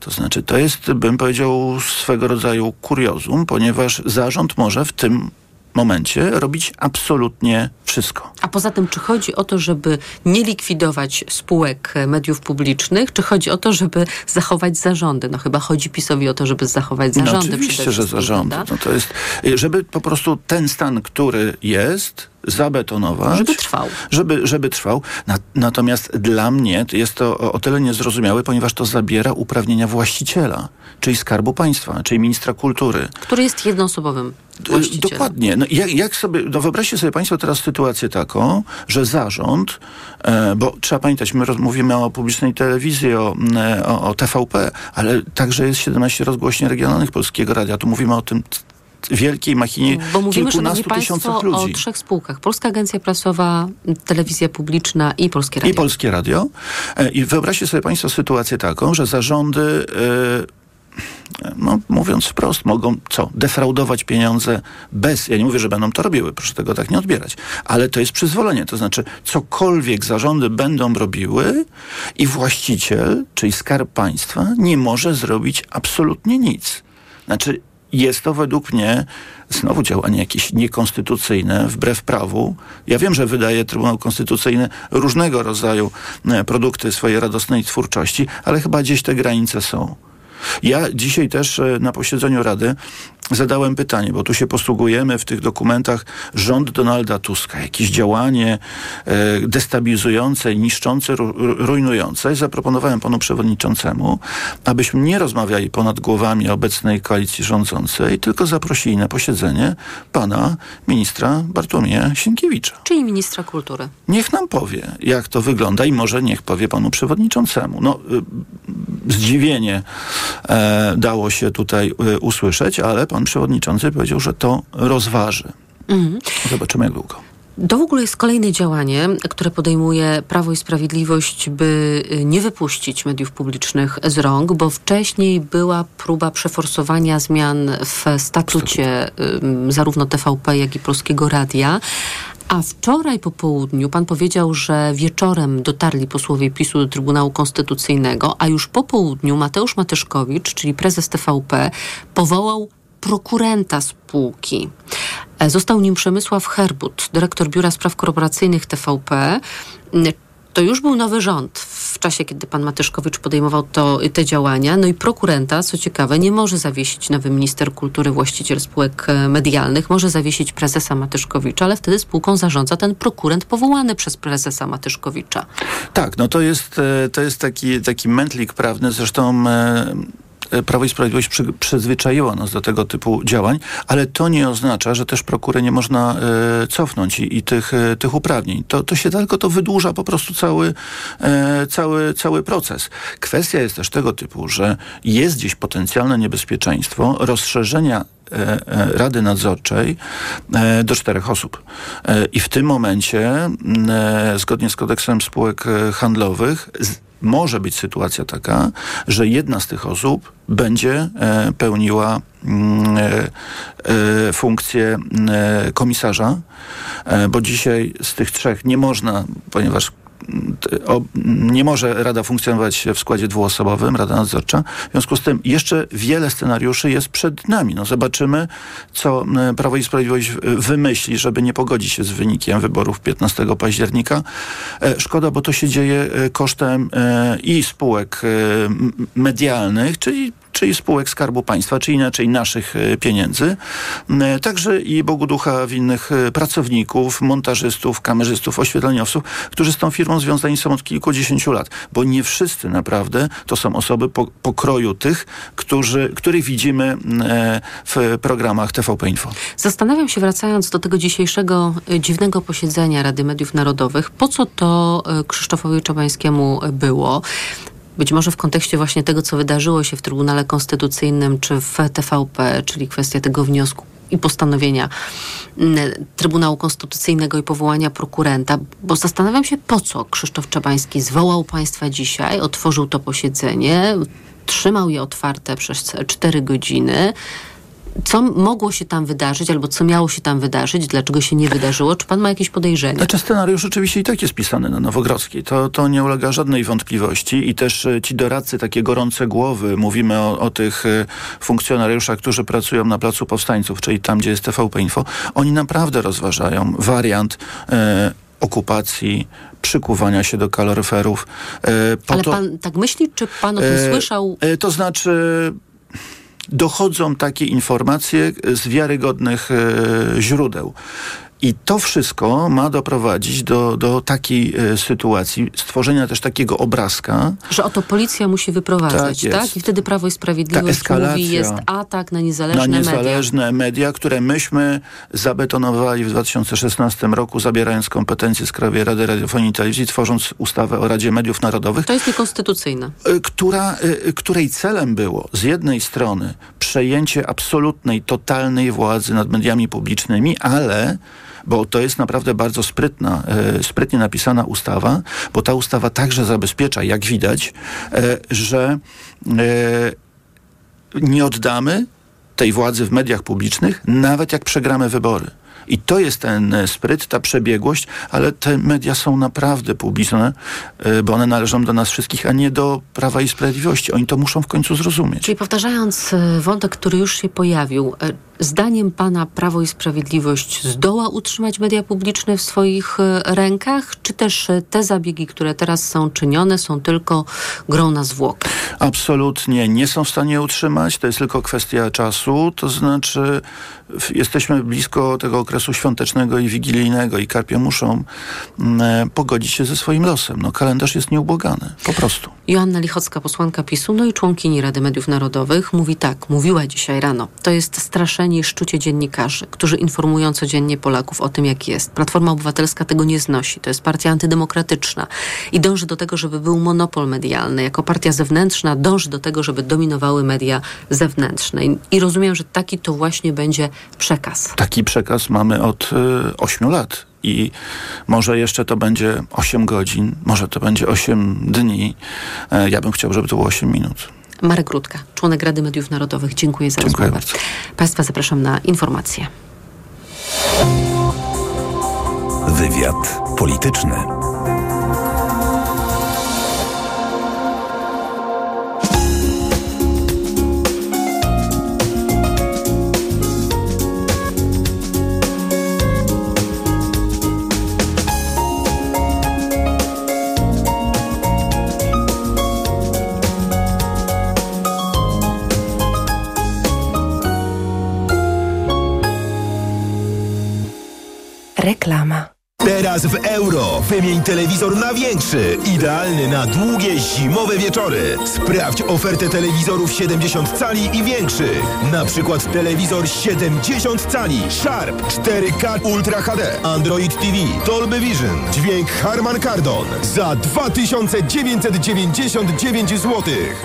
To znaczy, to jest, bym powiedział, swego rodzaju kuriozum, ponieważ zarząd może w tym momencie robić absolutnie wszystko. A poza tym, czy chodzi o to, żeby nie likwidować spółek mediów publicznych, czy chodzi o to, żeby zachować zarządy? No chyba chodzi PiSowi o to, żeby zachować zarządy. No oczywiście, że zarządy. No to jest, żeby po prostu ten stan, który jest, zabetonować. Żeby trwał. Żeby, żeby trwał. Na, natomiast dla mnie jest to o, tyle niezrozumiałe, ponieważ to zabiera uprawnienia właściciela, czyli Skarbu Państwa, czyli ministra kultury. Który jest jednoosobowym właścicielem. Dokładnie. No, jak, jak sobie, no wyobraźcie sobie Państwo teraz sytuację taką, że zarząd, e, bo trzeba pamiętać, my mówimy o publicznej telewizji, o, e, o, o TVP, ale także jest 17 rozgłośni regionalnych Polskiego Radia. Tu mówimy o tym wielkiej machinie Bo mówimy, kilkunastu państwo, tysiącach o ludzi. trzech spółkach. Polska Agencja Prasowa, Telewizja Publiczna i Polskie Radio. I Polskie Radio. E, I wyobraźcie sobie Państwo sytuację taką, że zarządy, e, no, mówiąc wprost, mogą co? Defraudować pieniądze bez, ja nie mówię, że będą to robiły, proszę tego tak nie odbierać, ale to jest przyzwolenie, to znaczy cokolwiek zarządy będą robiły i właściciel, czyli Skarb Państwa, nie może zrobić absolutnie nic. Znaczy, jest to według mnie znowu działanie jakieś niekonstytucyjne, wbrew prawu. Ja wiem, że wydaje Trybunał Konstytucyjny różnego rodzaju e, produkty swojej radosnej twórczości, ale chyba gdzieś te granice są. Ja dzisiaj też e, na posiedzeniu Rady zadałem pytanie, bo tu się posługujemy w tych dokumentach rząd Donalda Tuska, jakieś działanie e, destabilizujące, niszczące, ru, ru- rujnujące. Zaproponowałem panu przewodniczącemu, abyśmy nie rozmawiali ponad głowami obecnej koalicji rządzącej, tylko zaprosili na posiedzenie pana ministra Bartłomieja Sienkiewicza. Czyli ministra kultury. Niech nam powie, jak to wygląda i może niech powie panu przewodniczącemu. No, y, zdziwienie e, dało się tutaj y, usłyszeć, ale pan przewodniczący powiedział, że to rozważy. Mhm. Zobaczymy, jak długo. To w ogóle jest kolejne działanie, które podejmuje Prawo i Sprawiedliwość, by y, nie wypuścić mediów publicznych z rąk, bo wcześniej była próba przeforsowania zmian w statucie zarówno TVP, jak i Polskiego Radia. A wczoraj po południu pan powiedział, że wieczorem dotarli posłowie PiSu do Trybunału Konstytucyjnego, a już po południu Mateusz Matyszkowicz, czyli prezes TVP, powołał prokurenta spółki. E, Został nim Przemysław Herbut, dyrektor Biura Spraw Korporacyjnych TVP. Mm, to już był nowy rząd w czasie, kiedy pan Matyszkowicz podejmował to, te działania. No i prokurenta, co ciekawe, nie może zawiesić nowy minister kultury, właściciel spółek e, medialnych, może zawiesić prezesa Matyszkowicza, ale wtedy spółką zarządza ten prokurent powołany przez prezesa Matyszkowicza. Tak, no to jest, e, to jest taki, taki mętlik prawny, zresztą Prawo i Sprawiedliwość przy, przyzwyczaiło nas do tego typu działań, ale to nie oznacza, że też prokurę nie można e, cofnąć i, i tych, e, tych uprawnień. To, to się tylko to wydłuża po prostu cały, e, cały, cały proces. Kwestia jest też tego typu, że jest gdzieś potencjalne niebezpieczeństwo rozszerzenia e, e, Rady Nadzorczej e, do czterech osób. E, I w tym momencie, e, zgodnie z kodeksem spółek e, handlowych, może być sytuacja taka, że jedna z tych osób będzie e, pełniła mm, e, e, funkcję komisarza, bo dzisiaj z tych trzech nie można, ponieważ nie może Rada funkcjonować w składzie dwuosobowym, Rada Nadzorcza. W związku z tym jeszcze wiele scenariuszy jest przed nami. No zobaczymy, co m, Prawo i Sprawiedliwość wymyśli, żeby nie pogodzić się z wynikiem wyborów 15 października. E, Szkoda, bo to się dzieje e, kosztem e, i spółek e, medialnych, czyli czyli spółek Skarbu Państwa, czy inaczej naszych e, pieniędzy. E, Także i Bogu ducha winnych e, pracowników, montażystów, kamerzystów, oświetleniowców, którzy z tą firmą związani są od kilkudziesięciu lat. Bo nie wszyscy naprawdę to są osoby po, pokroju tych, którzy, których widzimy e, w programach TVP Info. Zastanawiam się, wracając do tego dzisiejszego dziwnego posiedzenia Rady Mediów Narodowych, po co to Krzysztofowi Czabańskiemu było? Być może w kontekście właśnie tego, co wydarzyło się w Trybunale Konstytucyjnym czy w TVP, czyli kwestia tego wniosku i postanowienia mm, Trybunału Konstytucyjnego i powołania prokurenta, bo zastanawiam się, po co Krzysztof Czabański zwołał państwa dzisiaj, otworzył to posiedzenie, trzymał je otwarte przez cztery godziny. Co mogło się tam wydarzyć, albo co miało się tam wydarzyć, dlaczego się nie wydarzyło? Czy pan ma jakieś podejrzenia? Znaczy scenariusz oczywiście i tak jest pisany na Nowogrodzkiej. To, to nie ulega żadnej wątpliwości i też e, ci doradcy, takie gorące głowy, mówimy o, o tych e, funkcjonariuszach, którzy pracują na Placu Powstańców, czyli tam, gdzie jest TVP Info, oni naprawdę rozważają wariant e, okupacji, przykuwania się do kaloryferów. E, Ale to, pan tak myśli, czy pan o tym E, słyszał? e, To znaczy dochodzą takie informacje z wiarygodnych e, źródeł. I to wszystko ma doprowadzić do, do takiej e, sytuacji, stworzenia też takiego obrazka, Że oto policja musi wyprowadzać, Tak tak? I wtedy Prawo i Sprawiedliwość mówi, jest atak na niezależne, na media. niezależne media. które myśmy zabetonowali w 2016 roku, zabierając kompetencje z Krajowej Rady Radiofonii i Telewizji, tworząc ustawę o Radzie Mediów Narodowych. To jest niekonstytucyjne. y, która, y, której celem było z jednej strony przejęcie absolutnej, totalnej władzy nad mediami publicznymi, ale bo to jest naprawdę bardzo sprytna, e, sprytnie napisana ustawa, bo ta ustawa także zabezpiecza, jak widać, e, że e, nie oddamy tej władzy w mediach publicznych, nawet jak przegramy wybory. I to jest ten spryt, ta przebiegłość, ale te media są naprawdę publiczne, bo one należą do nas wszystkich, a nie do Prawa i Sprawiedliwości. Oni to muszą w końcu zrozumieć. Czyli powtarzając wątek, który już się pojawił, zdaniem pana Prawo i Sprawiedliwość zdoła utrzymać media publiczne w swoich e, rękach, czy też e, te zabiegi, które teraz są czynione, są tylko grą na zwłokę? Absolutnie nie są w stanie utrzymać, to jest tylko kwestia czasu, to znaczy jesteśmy blisko tego okresu świątecznego i wigilijnego i karpie muszą mm, e, pogodzić się ze swoim losem. No, kalendarz jest nieubłagany, po prostu. Joanna Lichocka, posłanka PiSu, no i członkini Rady Mediów Narodowych, mówi tak, mówiła dzisiaj rano. To jest straszenie i szczucie dziennikarzy, którzy informują codziennie Polaków o tym, jak jest. Platforma Obywatelska tego nie znosi. To jest partia antydemokratyczna i dąży do tego, żeby był monopol medialny. Jako partia zewnętrzna dąży do tego, żeby dominowały media zewnętrzne. I, rozumiem, że taki to właśnie będzie przekaz. Taki przekaz mamy od y, 8 lat. I może jeszcze to będzie 8 godzin, może to będzie 8 dni. E, ja bym chciał, żeby to było 8 minut. Marek Rutka, członek Rady Mediów Narodowych. Dziękuję za Dziękuję rozmowę. Państwa zapraszam na informacje. Wywiad polityczny. Teraz w euro wymień telewizor na większy, idealny na długie zimowe wieczory. Sprawdź ofertę telewizorów 70 cali i większych. Na przykład telewizor 70 cali Sharp 4K Ultra HD, Android TV, Dolby Vision, dźwięk Harman Kardon za 2999 zł.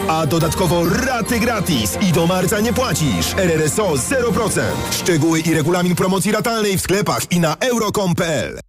A dodatkowo raty gratis i do marca nie płacisz. RRSO 0%. Szczegóły i regulamin promocji ratalnej w sklepach i na euro.com.pl.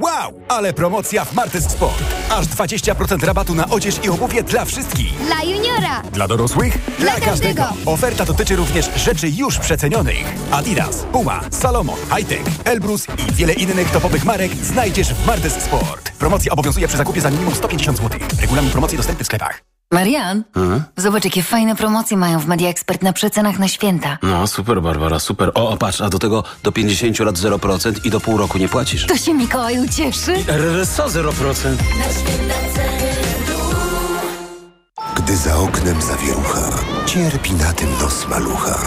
Wow, ale promocja w Martes Sport. Aż 20% rabatu na odzież i obuwie dla wszystkich. Dla juniora! Dla dorosłych? Dla każdego. Oferta dotyczy również rzeczy już przecenionych. Adidas, Puma, Salomon, Hightech, Elbrus i wiele innych topowych marek znajdziesz w Martes Sport. Promocja obowiązuje przy zakupie za minimum 150 zł. Regulamin promocji dostępny w sklepach. Marian, zobacz jakie fajne promocje mają w Media Expert na przecenach na święta. No, super, Barbara, super. O, o, patrz, a do tego do 50 lat 0% i do pół roku nie płacisz. To się Mikołaj ucieszy. RRSO 0%. Gdy za oknem zawierucha, cierpi na tym nos malucha.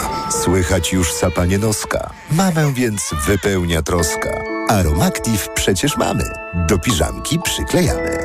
Słychać już sapanie noska. Mamę więc wypełnia troska. Aromactive przecież mamy. Do piżamki przyklejamy.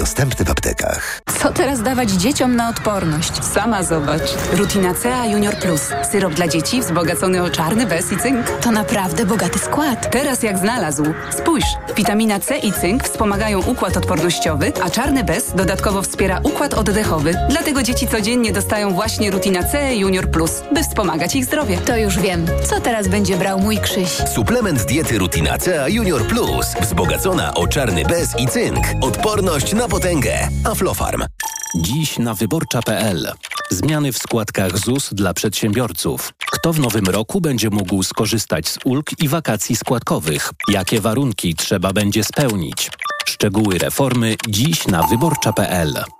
Dostępny w aptekach. Co teraz dawać dzieciom na odporność? Sama zobacz. Rutina C Junior Plus. Syrop dla dzieci wzbogacony o czarny bez i cynk. To naprawdę bogaty skład. Teraz jak znalazł. Spójrz, witamina C i cynk wspomagają układ odpornościowy, a czarny bez dodatkowo wspiera układ oddechowy. Dlatego dzieci codziennie dostają właśnie Rutina C Junior Plus, by wspomagać ich zdrowie. To już wiem. Co teraz będzie brał mój Krzyś? Suplement diety Rutina C Junior Plus. Wzbogacona o czarny bez i cynk. Odporność na potęgę. Aflofarm. Dziś na wyborcza.pl. Zmiany w składkach ZUS dla przedsiębiorców. Kto w nowym roku będzie mógł skorzystać z ulg i wakacji składkowych? Jakie warunki trzeba będzie spełnić? Szczegóły reformy dziś na wyborcza.pl.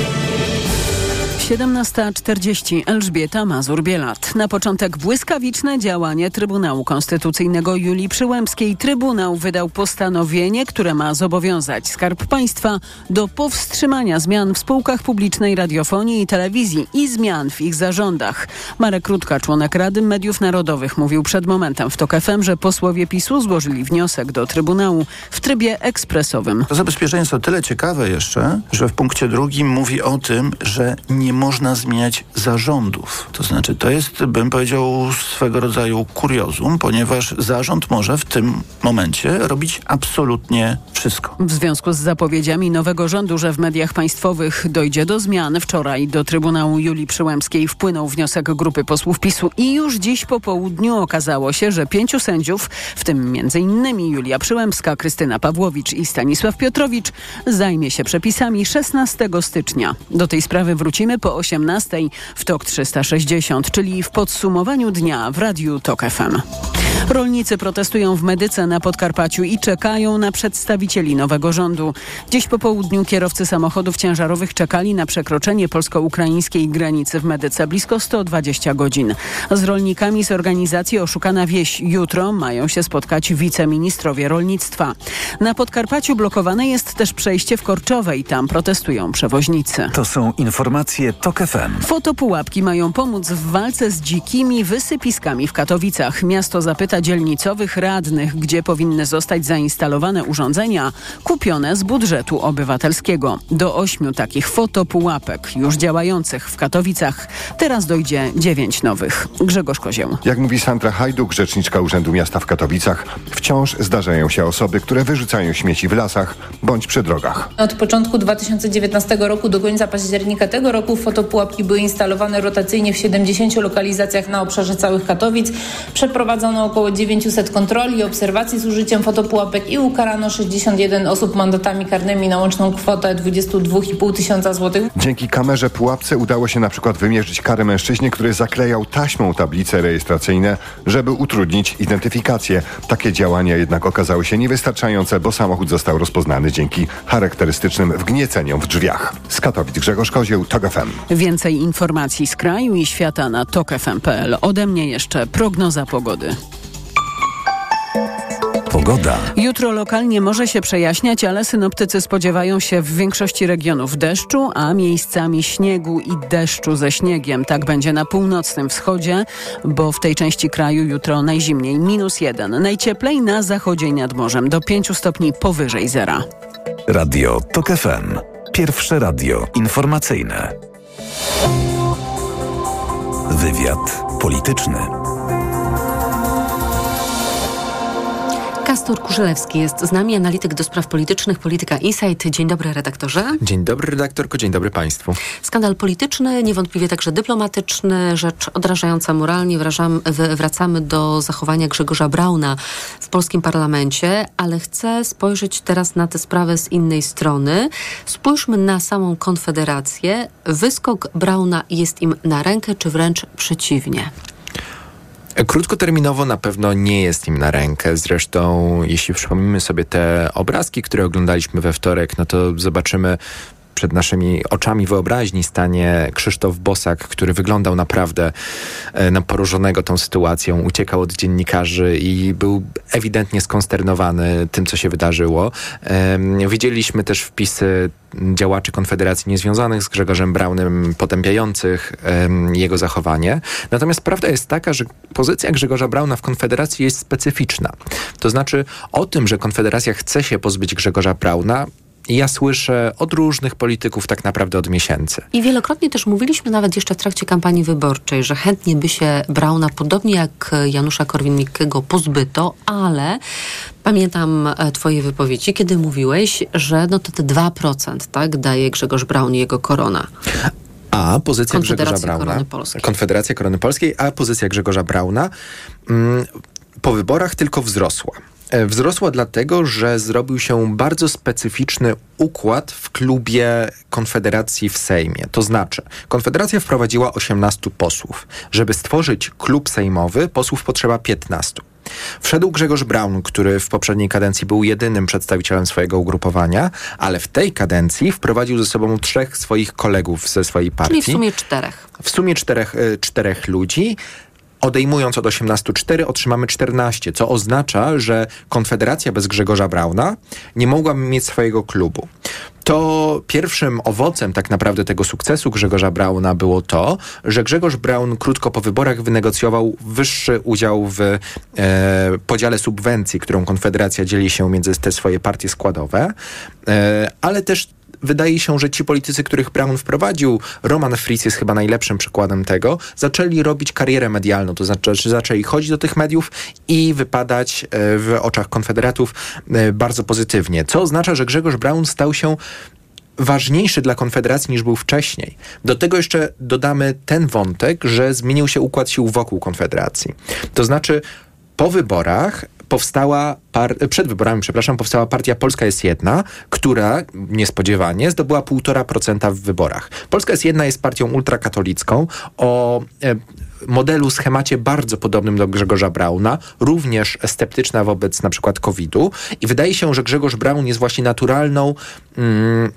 17.40 Elżbieta Mazur-Bielat. Na początek błyskawiczne działanie Trybunału Konstytucyjnego Julii Przyłębskiej. Trybunał wydał postanowienie, które ma zobowiązać Skarb Państwa do powstrzymania zmian w spółkach publicznej radiofonii i telewizji i zmian w ich zarządach. Marek Krótka, członek Rady Mediów Narodowych, mówił przed momentem w TOK FM, że posłowie PiSu złożyli wniosek do Trybunału w trybie ekspresowym. To zabezpieczenie jest o tyle ciekawe jeszcze, że w punkcie drugim mówi o tym, że nie nie można zmieniać zarządów. To znaczy, to jest, bym powiedział, swego rodzaju kuriozum, ponieważ zarząd może w tym momencie robić absolutnie wszystko. W związku z zapowiedziami nowego rządu, że w mediach państwowych dojdzie do zmian, wczoraj do Trybunału Julii Przyłębskiej wpłynął wniosek grupy posłów PiSu i już dziś po południu okazało się, że pięciu sędziów, w tym m.in. Julia Przyłębska, Krystyna Pawłowicz i Stanisław Piotrowicz, zajmie się przepisami 16 stycznia. Do tej sprawy wrócimy po 18 w TOK 360, czyli w podsumowaniu dnia w Radiu TOK FM. Rolnicy protestują w Medyce na Podkarpaciu i czekają na przedstawicieli nowego rządu. Dziś po południu kierowcy samochodów ciężarowych czekali na przekroczenie polsko-ukraińskiej granicy w Medyce blisko 120 godzin. Z rolnikami z organizacji Oszukana Wieś jutro mają się spotkać wiceministrowie rolnictwa. Na Podkarpaciu blokowane jest też przejście w Korczowej. Tam protestują przewoźnicy. To są informacje TOK FM. Fotopułapki mają pomóc w walce z dzikimi wysypiskami w Katowicach. Miasto zapyta dzielnicowych radnych, gdzie powinny zostać zainstalowane urządzenia kupione z budżetu obywatelskiego. Do ośmiu takich fotopułapek już działających w Katowicach teraz dojdzie dziewięć nowych. Grzegorz Kozieł. Jak mówi Sandra Hajduk, rzeczniczka Urzędu Miasta w Katowicach, wciąż zdarzają się osoby, które wyrzucają śmieci w lasach bądź przy drogach. Od początku 2019 roku do końca października tego roku fotopułapki były instalowane rotacyjnie w 70 lokalizacjach na obszarze całych Katowic. Przeprowadzono około 900 kontroli i obserwacji z użyciem fotopułapek i ukarano 61 osób mandatami karnymi na łączną kwotę 22,5 tysiąca złotych. Dzięki kamerze pułapce udało się na przykład wymierzyć karę mężczyźnie, który zaklejał taśmą tablice rejestracyjne, żeby utrudnić identyfikację. Takie działania jednak okazały się niewystarczające, bo samochód został rozpoznany dzięki charakterystycznym wgnieceniom w drzwiach. Z Katowic Grzegorz Kozieł, TOG FM. Więcej informacji z kraju i świata na tokefm.pl. Ode mnie jeszcze prognoza pogody. Pogoda. Jutro lokalnie może się przejaśniać, ale synoptycy spodziewają się w większości regionów deszczu, a miejscami śniegu i deszczu ze śniegiem. Tak będzie na północnym wschodzie, bo w tej części kraju jutro najzimniej minus jeden. Najcieplej na zachodzie i nad morzem do 5 stopni powyżej zera. Radio TOK FM. Pierwsze radio informacyjne. Wywiad polityczny. Kastor Kurzelewski jest z nami, analityk do spraw politycznych, Polityka Insight. Dzień dobry, redaktorze. Dzień dobry, redaktorko, dzień dobry państwu. Skandal polityczny, niewątpliwie także dyplomatyczny, rzecz odrażająca moralnie. Wrażam, wracamy do zachowania Grzegorza Brauna w polskim parlamencie, ale chcę spojrzeć teraz na tę sprawę z innej strony. Spójrzmy na samą Konfederację. Wyskok Brauna jest im na rękę, czy wręcz przeciwnie? Krótkoterminowo na pewno nie jest im na rękę. Zresztą, jeśli przypomnimy sobie te obrazki, które oglądaliśmy we wtorek, no to zobaczymy przed naszymi oczami wyobraźni stanie Krzysztof Bosak, który wyglądał naprawdę e, na porażonego tą sytuacją, uciekał od dziennikarzy i był ewidentnie skonsternowany tym, co się wydarzyło. Widzieliśmy też wpisy działaczy Konfederacji niezwiązanych z Grzegorzem Braunem, potępiających jego zachowanie. Natomiast prawda jest taka, że pozycja Grzegorza Brauna w Konfederacji jest specyficzna. To znaczy o tym, że Konfederacja chce się pozbyć Grzegorza Brauna, ja słyszę od różnych polityków tak naprawdę od miesięcy. I wielokrotnie też mówiliśmy nawet jeszcze w trakcie kampanii wyborczej, że chętnie by się Brauna, podobnie jak Janusza Korwin-Mikkego, pozbyto, ale pamiętam e, twoje wypowiedzi, kiedy mówiłeś, że no to te 2% tak, daje Grzegorz Braun i jego korona. A pozycja Grzegorza Brauna. Korony Polskiej. Konfederacja Korony Polskiej, a pozycja Grzegorza Brauna mm, po wyborach tylko wzrosła. E, Wzrosła dlatego, że zrobił się bardzo specyficzny układ w klubie Konfederacji w Sejmie. To znaczy, Konfederacja wprowadziła 18 posłów. Żeby stworzyć klub sejmowy, posłów potrzeba 15. Wszedł Grzegorz Braun, który w poprzedniej kadencji był jedynym przedstawicielem swojego ugrupowania, ale w tej kadencji wprowadził ze sobą trzech swoich kolegów ze swojej partii. Czyli w sumie czterech. W sumie czterech, y, czterech ludzi. Odejmując od 18 4 otrzymamy 14, co oznacza, że Konfederacja bez Grzegorza Brauna nie mogłaby mieć swojego klubu. To pierwszym owocem tak naprawdę tego sukcesu Grzegorza Brauna było to, że Grzegorz Braun krótko po wyborach wynegocjował wyższy udział w e, podziale subwencji, którą Konfederacja dzieli się między te swoje partie składowe, e, ale też wydaje się, że ci politycy, których Brown wprowadził, Roman Fritz jest chyba najlepszym przykładem tego, zaczęli robić karierę medialną, to znaczy zaczęli chodzić do tych mediów i wypadać e, w oczach konfederatów e, bardzo pozytywnie, co oznacza, że Grzegorz Brown stał się ważniejszy dla Konfederacji niż był wcześniej. Do tego jeszcze dodamy ten wątek, że zmienił się układ sił wokół Konfederacji. To znaczy po wyborach powstała, par- przed wyborami, przepraszam, powstała partia Polska jest jedna, która niespodziewanie zdobyła 1,5% w wyborach. Polska jest jedna jest partią ultrakatolicką o e, modelu, schemacie bardzo podobnym do Grzegorza Brauna, również sceptyczna wobec na przykład COVID-u i wydaje się, że Grzegorz Braun jest właśnie naturalną mm,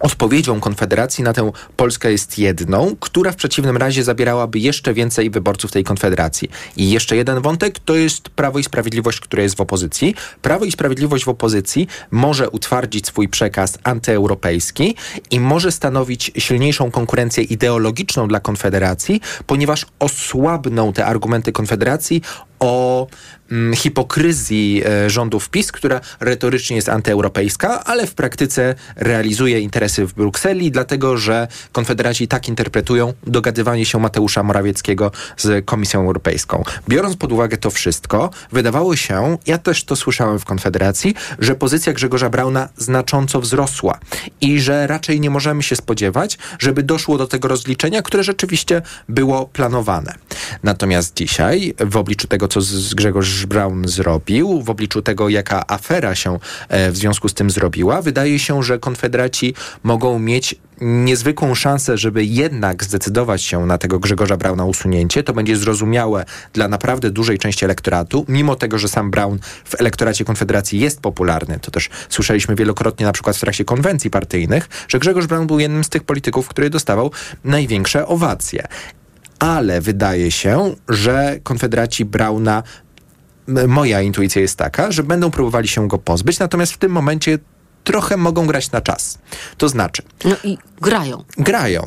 odpowiedzią Konfederacji na tę Polskę jest jedną, która w przeciwnym razie zabierałaby jeszcze więcej wyborców tej Konfederacji. I jeszcze jeden wątek to jest Prawo i Sprawiedliwość, które jest w opozycji. Prawo i Sprawiedliwość w opozycji może utwardzić swój przekaz antyeuropejski i może stanowić silniejszą konkurencję ideologiczną dla Konfederacji, ponieważ osłabną te argumenty Konfederacji o mm, hipokryzji e, rządów PiS, która retorycznie jest antyeuropejska, ale w praktyce realizuje interesy w Brukseli, dlatego że konfederaci tak interpretują dogadywanie się Mateusza Morawieckiego z Komisją Europejską. Biorąc pod uwagę to wszystko, wydawało się, ja też to słyszałem w Konfederacji, że pozycja Grzegorza Brauna znacząco wzrosła i że raczej nie możemy się spodziewać, żeby doszło do tego rozliczenia, które rzeczywiście było planowane. Natomiast dzisiaj, w obliczu tego, co z Grzegorz Braun zrobił, w obliczu tego, jaka afera się e, w związku z tym zrobiła, wydaje się, że konfederaci mogą mieć niezwykłą szansę, żeby jednak zdecydować się na tego Grzegorza Brauna usunięcie. To będzie zrozumiałe dla naprawdę dużej części elektoratu, mimo tego, że sam Braun w elektoracie Konfederacji jest popularny. To też słyszeliśmy wielokrotnie na przykład w trakcie konwencji partyjnych, że Grzegorz Braun był jednym z tych polityków, który dostawał największe owacje ale wydaje się, że konfederaci Brauna, moja intuicja jest taka, że będą próbowali się go pozbyć, natomiast w tym momencie trochę mogą grać na czas. To znaczy. No i grają. Grają.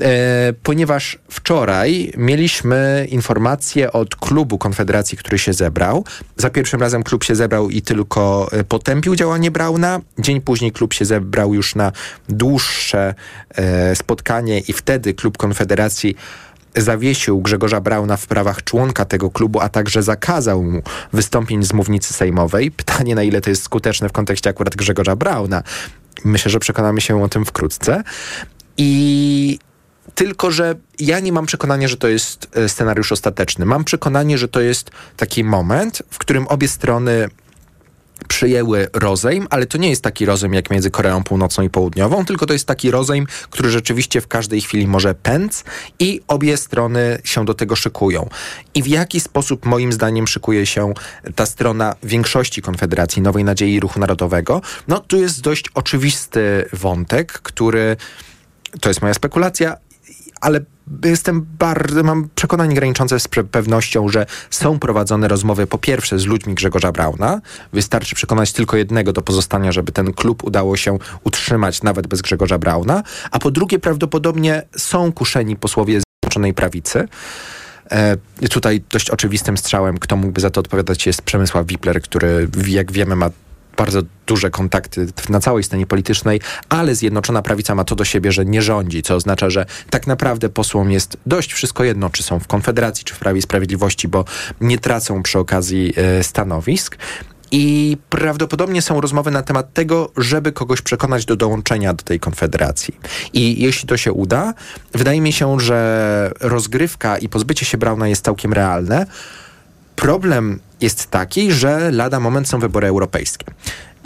E, ponieważ wczoraj mieliśmy informację od klubu Konfederacji, który się zebrał. Za pierwszym razem klub się zebrał i tylko e, potępił działanie Brauna. Dzień później klub się zebrał już na dłuższe e, spotkanie i wtedy klub Konfederacji zawiesił Grzegorza Brauna w prawach członka tego klubu, a także zakazał mu wystąpień z mównicy sejmowej. Pytanie, na ile to jest skuteczne w kontekście akurat Grzegorza Brauna. Myślę, że przekonamy się o tym wkrótce. I tylko, że ja nie mam przekonania, że to jest e, scenariusz ostateczny. Mam przekonanie, że to jest taki moment, w którym obie strony przyjęły rozejm, ale to nie jest taki rozejm jak między Koreą Północną i Południową, tylko to jest taki rozejm, który rzeczywiście w każdej chwili może pędz i obie strony się do tego szykują. I w jaki sposób moim zdaniem szykuje się ta strona większości Konfederacji Nowej Nadziei i Ruchu Narodowego? No tu jest dość oczywisty wątek, który to jest moja spekulacja, ale jestem bardzo, mam przekonanie graniczące z pewnością, że są prowadzone rozmowy po pierwsze z ludźmi Grzegorza Brauna. Wystarczy przekonać tylko jednego do pozostania, żeby ten klub udało się utrzymać nawet bez Grzegorza Brauna. A po drugie prawdopodobnie są kuszeni posłowie Zjednoczonej Prawicy. E, tutaj dość oczywistym strzałem, kto mógłby za to odpowiadać, jest Przemysław Wipler, który jak wiemy ma bardzo duże kontakty na całej scenie politycznej, ale Zjednoczona Prawica ma to do siebie, że nie rządzi, co oznacza, że tak naprawdę posłom jest dość wszystko jedno, czy są w Konfederacji, czy w Prawie i Sprawiedliwości, bo nie tracą przy okazji e, stanowisk. I prawdopodobnie są rozmowy na temat tego, żeby kogoś przekonać do dołączenia do tej konfederacji. I jeśli to się uda, wydaje mi się, że rozgrywka i pozbycie się Brauna jest całkiem realne. Problem jest taki, że lada moment są wybory europejskie.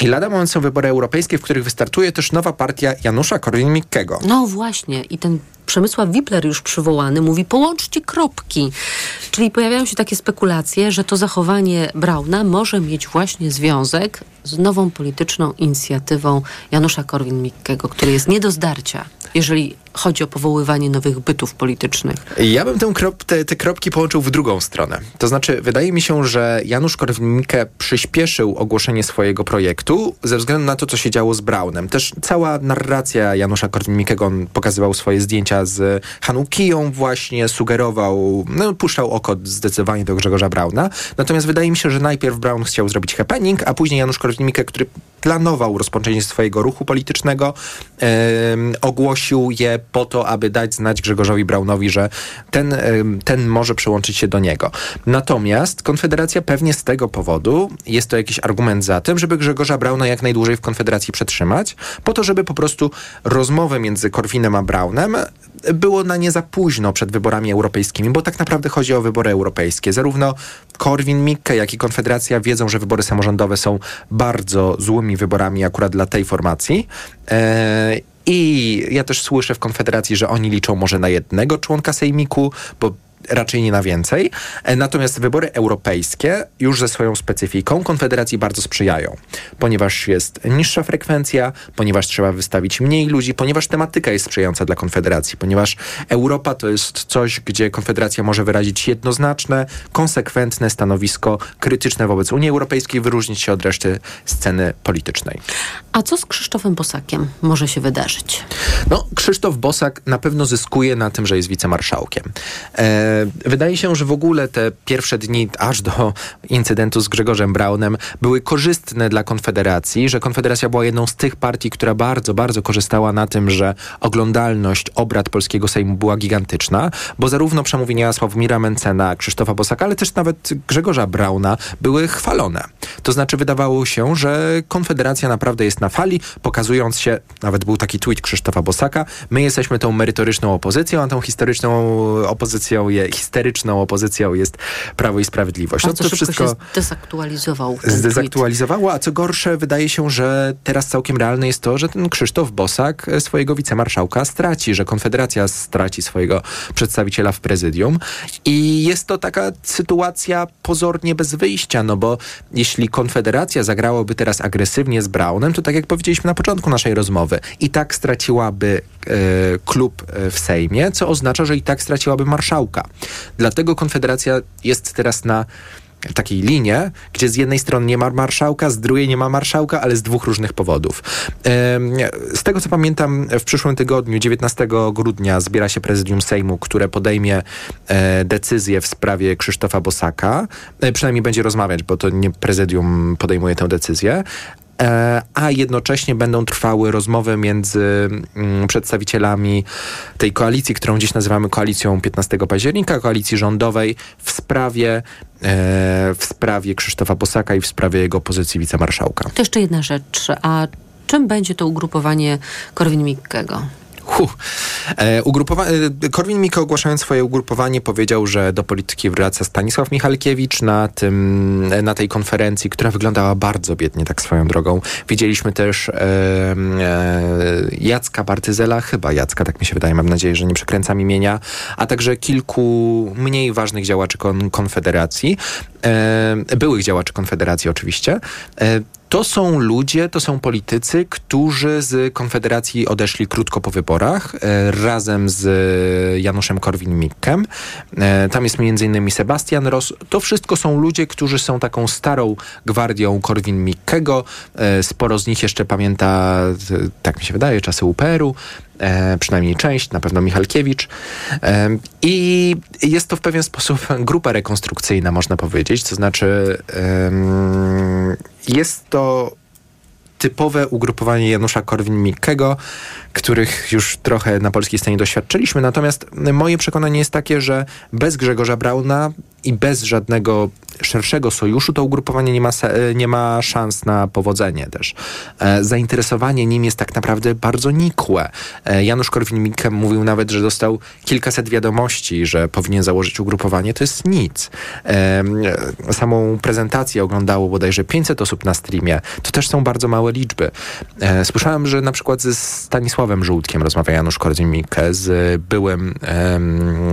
I lada moment są wybory europejskie, w których wystartuje też nowa partia Janusza Korwin-Mikkego. No właśnie. I ten Przemysław Wipler już przywołany mówi połączcie kropki. Czyli pojawiają się takie spekulacje, że to zachowanie Brauna może mieć właśnie związek z nową polityczną inicjatywą Janusza Korwin-Mikkego, który jest nie do zdarcia, jeżeli chodzi o powoływanie nowych bytów politycznych. Ja bym tę krop, te, te kropki połączył w drugą stronę. To znaczy, wydaje mi się, że Janusz Korwin-Mikke przyspieszył ogłoszenie swojego projektu ze względu na to, co się działo z Braunem. Też cała narracja Janusza Korwin-Mikkego, on pokazywał swoje zdjęcia z Hanukiją właśnie, sugerował, no puszczał oko zdecydowanie do Grzegorza Brauna. Natomiast wydaje mi się, że najpierw Braun chciał zrobić happening, a później Janusz Korwin-Mikke, który planował rozpoczęcie swojego ruchu politycznego, em, ogłosił je po to, aby dać znać Grzegorzowi Braunowi, że ten, em, ten może przyłączyć się do niego. Natomiast Konfederacja pewnie z tego powodu, jest to jakiś argument za tym, żeby Grzegorza Brauna jak najdłużej w Konfederacji przetrzymać, po to, żeby po prostu rozmowę między Korwinem a Braunem było na nie za późno przed wyborami europejskimi, bo tak naprawdę chodzi o wybory europejskie. Zarówno Korwin-Mikke, jak i Konfederacja wiedzą, że wybory samorządowe są bardzo złymi wyborami akurat dla tej formacji. Eee, I ja też słyszę w Konfederacji, że oni liczą może na jednego członka sejmiku, bo raczej nie na więcej. E, Natomiast wybory europejskie już ze swoją specyfiką Konfederacji bardzo sprzyjają, ponieważ jest niższa frekwencja, ponieważ trzeba wystawić mniej ludzi, ponieważ tematyka jest sprzyjająca dla Konfederacji, ponieważ Europa to jest coś, gdzie Konfederacja może wyrazić jednoznaczne, konsekwentne stanowisko krytyczne wobec Unii Europejskiej, wyróżnić się od reszty sceny politycznej. A co z Krzysztofem Bosakiem może się wydarzyć? No, Krzysztof Bosak na pewno zyskuje na tym, że jest wicemarszałkiem. E, wydaje się, że w ogóle te pierwsze dni, aż do incydentu z Grzegorzem Braunem, były korzystne dla Konfederacji, że Konfederacja była jedną z tych partii, która bardzo, bardzo korzystała na tym, że oglądalność obrad polskiego Sejmu była gigantyczna, bo zarówno przemówienia Sławomira Mencena, Krzysztofa Bosaka, ale też nawet Grzegorza Brauna były chwalone. To znaczy wydawało się, że Konfederacja naprawdę jest na fali, pokazując się, nawet był taki tweet Krzysztofa Bosaka, my jesteśmy tą merytoryczną opozycją, a tą historyczną opozycją, je, histeryczną opozycją jest Prawo i Sprawiedliwość. Bardzo szybko się zdezaktualizował zdezaktualizowało, a co gorsze, wydaje się, że teraz całkiem realne jest to, że ten Krzysztof Bosak swojego wicemarszałka straci, że Konfederacja straci swojego przedstawiciela w prezydium i jest to taka sytuacja pozornie bez wyjścia, no bo jeśli Konfederacja zagrałaby teraz agresywnie z Braunem, to tak jak powiedzieliśmy na początku naszej rozmowy, i tak straciłaby e, klub e, w Sejmie, co oznacza, że i tak straciłaby marszałka. Dlatego Konfederacja jest teraz na takiej linie, gdzie z jednej strony nie ma marszałka, z drugiej nie ma marszałka, ale z dwóch różnych powodów. Z tego co pamiętam, w przyszłym tygodniu, 19 grudnia, zbiera się prezydium Sejmu, które podejmie e, decyzję w sprawie Krzysztofa Bosaka. E, przynajmniej będzie rozmawiać, bo to nie prezydium podejmuje tę decyzję. E, a jednocześnie będą trwały rozmowy między mm, przedstawicielami tej koalicji, którą dziś nazywamy koalicją 15 października, koalicji rządowej w sprawie, e, w sprawie Krzysztofa Bosaka i w sprawie jego pozycji wicemarszałka. To jeszcze jedna rzecz. A czym będzie to ugrupowanie Korwin-Mikkego? Huh. E, ugrupowa- e, Korwin-Mikke ogłaszając swoje ugrupowanie powiedział, że do polityki wraca Stanisław Michalkiewicz na, tym, e, na tej konferencji, która wyglądała bardzo biednie, tak swoją drogą. Widzieliśmy też e, e, Jacka Bartyzela, chyba Jacka, tak mi się wydaje, mam nadzieję, że nie przekręcam imienia, a także kilku mniej ważnych działaczy kon- Konfederacji, e, byłych działaczy Konfederacji oczywiście. E, to są ludzie, to są politycy, którzy z Konfederacji odeszli krótko po wyborach e, razem z Januszem Korwin-Mikkem. E, tam jest m.in. Sebastian Ross. To wszystko są ludzie, którzy są taką starą gwardią Korwin-Mikkego. E, sporo z nich jeszcze pamięta, e, tak mi się wydaje, czasy UPR-u. E, przynajmniej część, na pewno Michalkiewicz. E, I jest to w pewien sposób grupa rekonstrukcyjna, można powiedzieć. To znaczy, em, jest to typowe ugrupowanie Janusza Korwin-Mikkego, których już trochę na polskiej scenie doświadczyliśmy. Natomiast moje przekonanie jest takie, że bez Grzegorza Brauna i bez żadnego szerszego sojuszu to ugrupowanie nie ma, se- nie ma szans na powodzenie też. E, zainteresowanie nim jest tak naprawdę bardzo nikłe. E, Janusz Korwin-Mikke mówił nawet, że dostał kilkaset wiadomości, że powinien założyć ugrupowanie. To jest nic. E, e, samą prezentację oglądało bodajże 500 osób na streamie. To też są bardzo małe liczby. E, słyszałem, że na przykład ze Stanisławem Żółtkiem rozmawia Janusz Korwin-Mikke z byłym,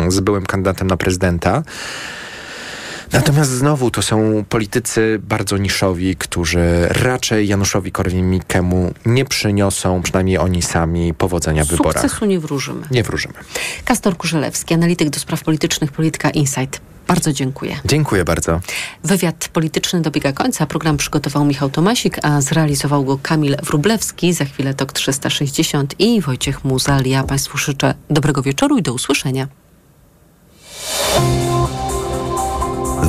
z byłym kandydatem na prezydenta. Natomiast znowu to są politycy bardzo niszowi, którzy raczej Januszowi Korwin-Mikkemu nie przyniosą, przynajmniej oni sami, powodzenia w wyborach. Sukcesu nie wróżymy. Nie wróżymy. Kastor Kurzelewski, analityk do spraw politycznych, Polityka Insight. Bardzo dziękuję. Dziękuję bardzo. Wywiad polityczny dobiega końca. Program przygotował Michał Tomasik, a zrealizował go Kamil Wrublewski. Za chwilę TOK 360 i Wojciech Muzal. Ja Państwu życzę dobrego wieczoru i do usłyszenia.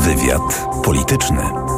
Wywiad polityczny.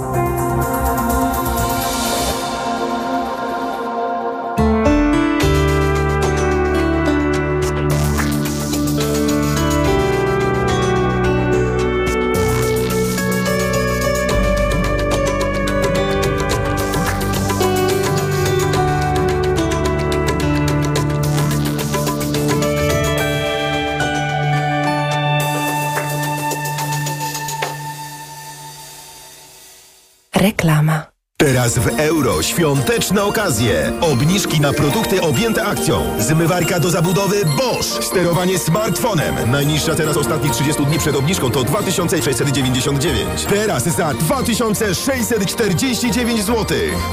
Teraz w euro świąteczne okazje. Obniżki na produkty objęte akcją. Zmywarka do zabudowy Bosch. Sterowanie smartfonem. Najniższa teraz ostatnich 30 dni przed obniżką to 2699. Teraz za 2649 zł.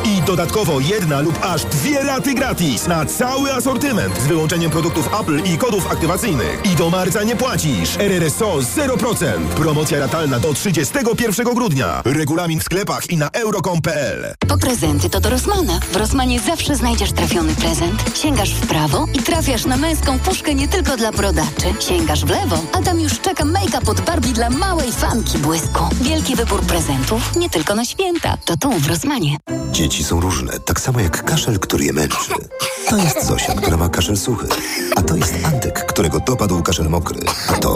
I dodatkowo jedna lub aż dwie raty gratis na cały asortyment z wyłączeniem produktów Apple i kodów aktywacyjnych. I do marca nie płacisz. RRSO 0%. Promocja ratalna do 31 grudnia. Regulamin w sklepach i na euro.com.pl. Po prezenty to do Rosmana. W Rosmanie zawsze znajdziesz trafiony prezent. Sięgasz w prawo i trafiasz na męską puszkę nie tylko dla brodaczy. Sięgasz w lewo, a tam już czeka make-up od Barbie dla małej fanki błysku. Wielki wybór prezentów nie tylko na święta. To tu w Rosmanie. Dzieci są różne, tak samo jak kaszel, który je męczy. To jest Zosia, która ma kaszel suchy. A to jest Antek, którego dopadł kaszel mokry. A to...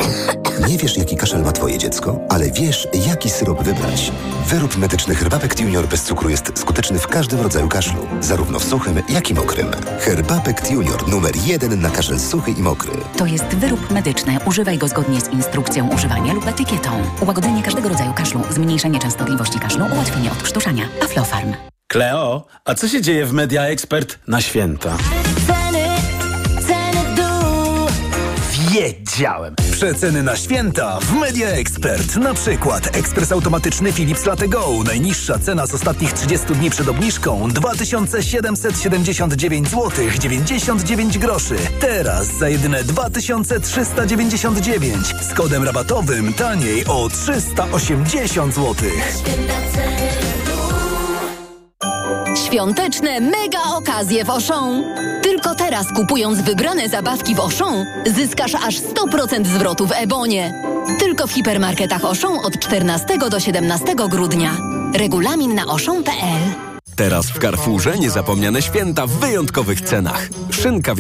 Nie wiesz, jaki kaszel ma twoje dziecko, ale wiesz, jaki syrop wybrać. Wyrób medyczny Herbapekt Junior bez cukru jest skuteczny w każdym rodzaju kaszlu. Zarówno w suchym, jak i mokrym. Herbapekt Junior numer jeden na kaszel suchy i mokry. To jest wyrób medyczny. Używaj go zgodnie z instrukcją używania lub etykietą. Ułagodzenie każdego rodzaju kaszlu, zmniejszenie częstotliwości kaszlu, ułatwienie odkrztuszania. Aflofarm. Kleo, a co się dzieje w Media Expert na święta? Wiedziałem! Przeceny na święta w Media Expert. Na przykład ekspres automatyczny Philips Latte Go. Najniższa cena z ostatnich 30 dni przed obniżką 2779 zł 99 groszy. Teraz za jedyne 2399 z kodem rabatowym taniej o 380 zł. Świąteczne mega okazje w Auchan. Tylko teraz kupując wybrane zabawki w Auchan zyskasz aż 100% zwrotu w Ebonie. Tylko w hipermarketach Auchan od 14 do 17 grudnia. Regulamin na auchan.pl Teraz w Carrefourze niezapomniane święta w wyjątkowych cenach. Szynka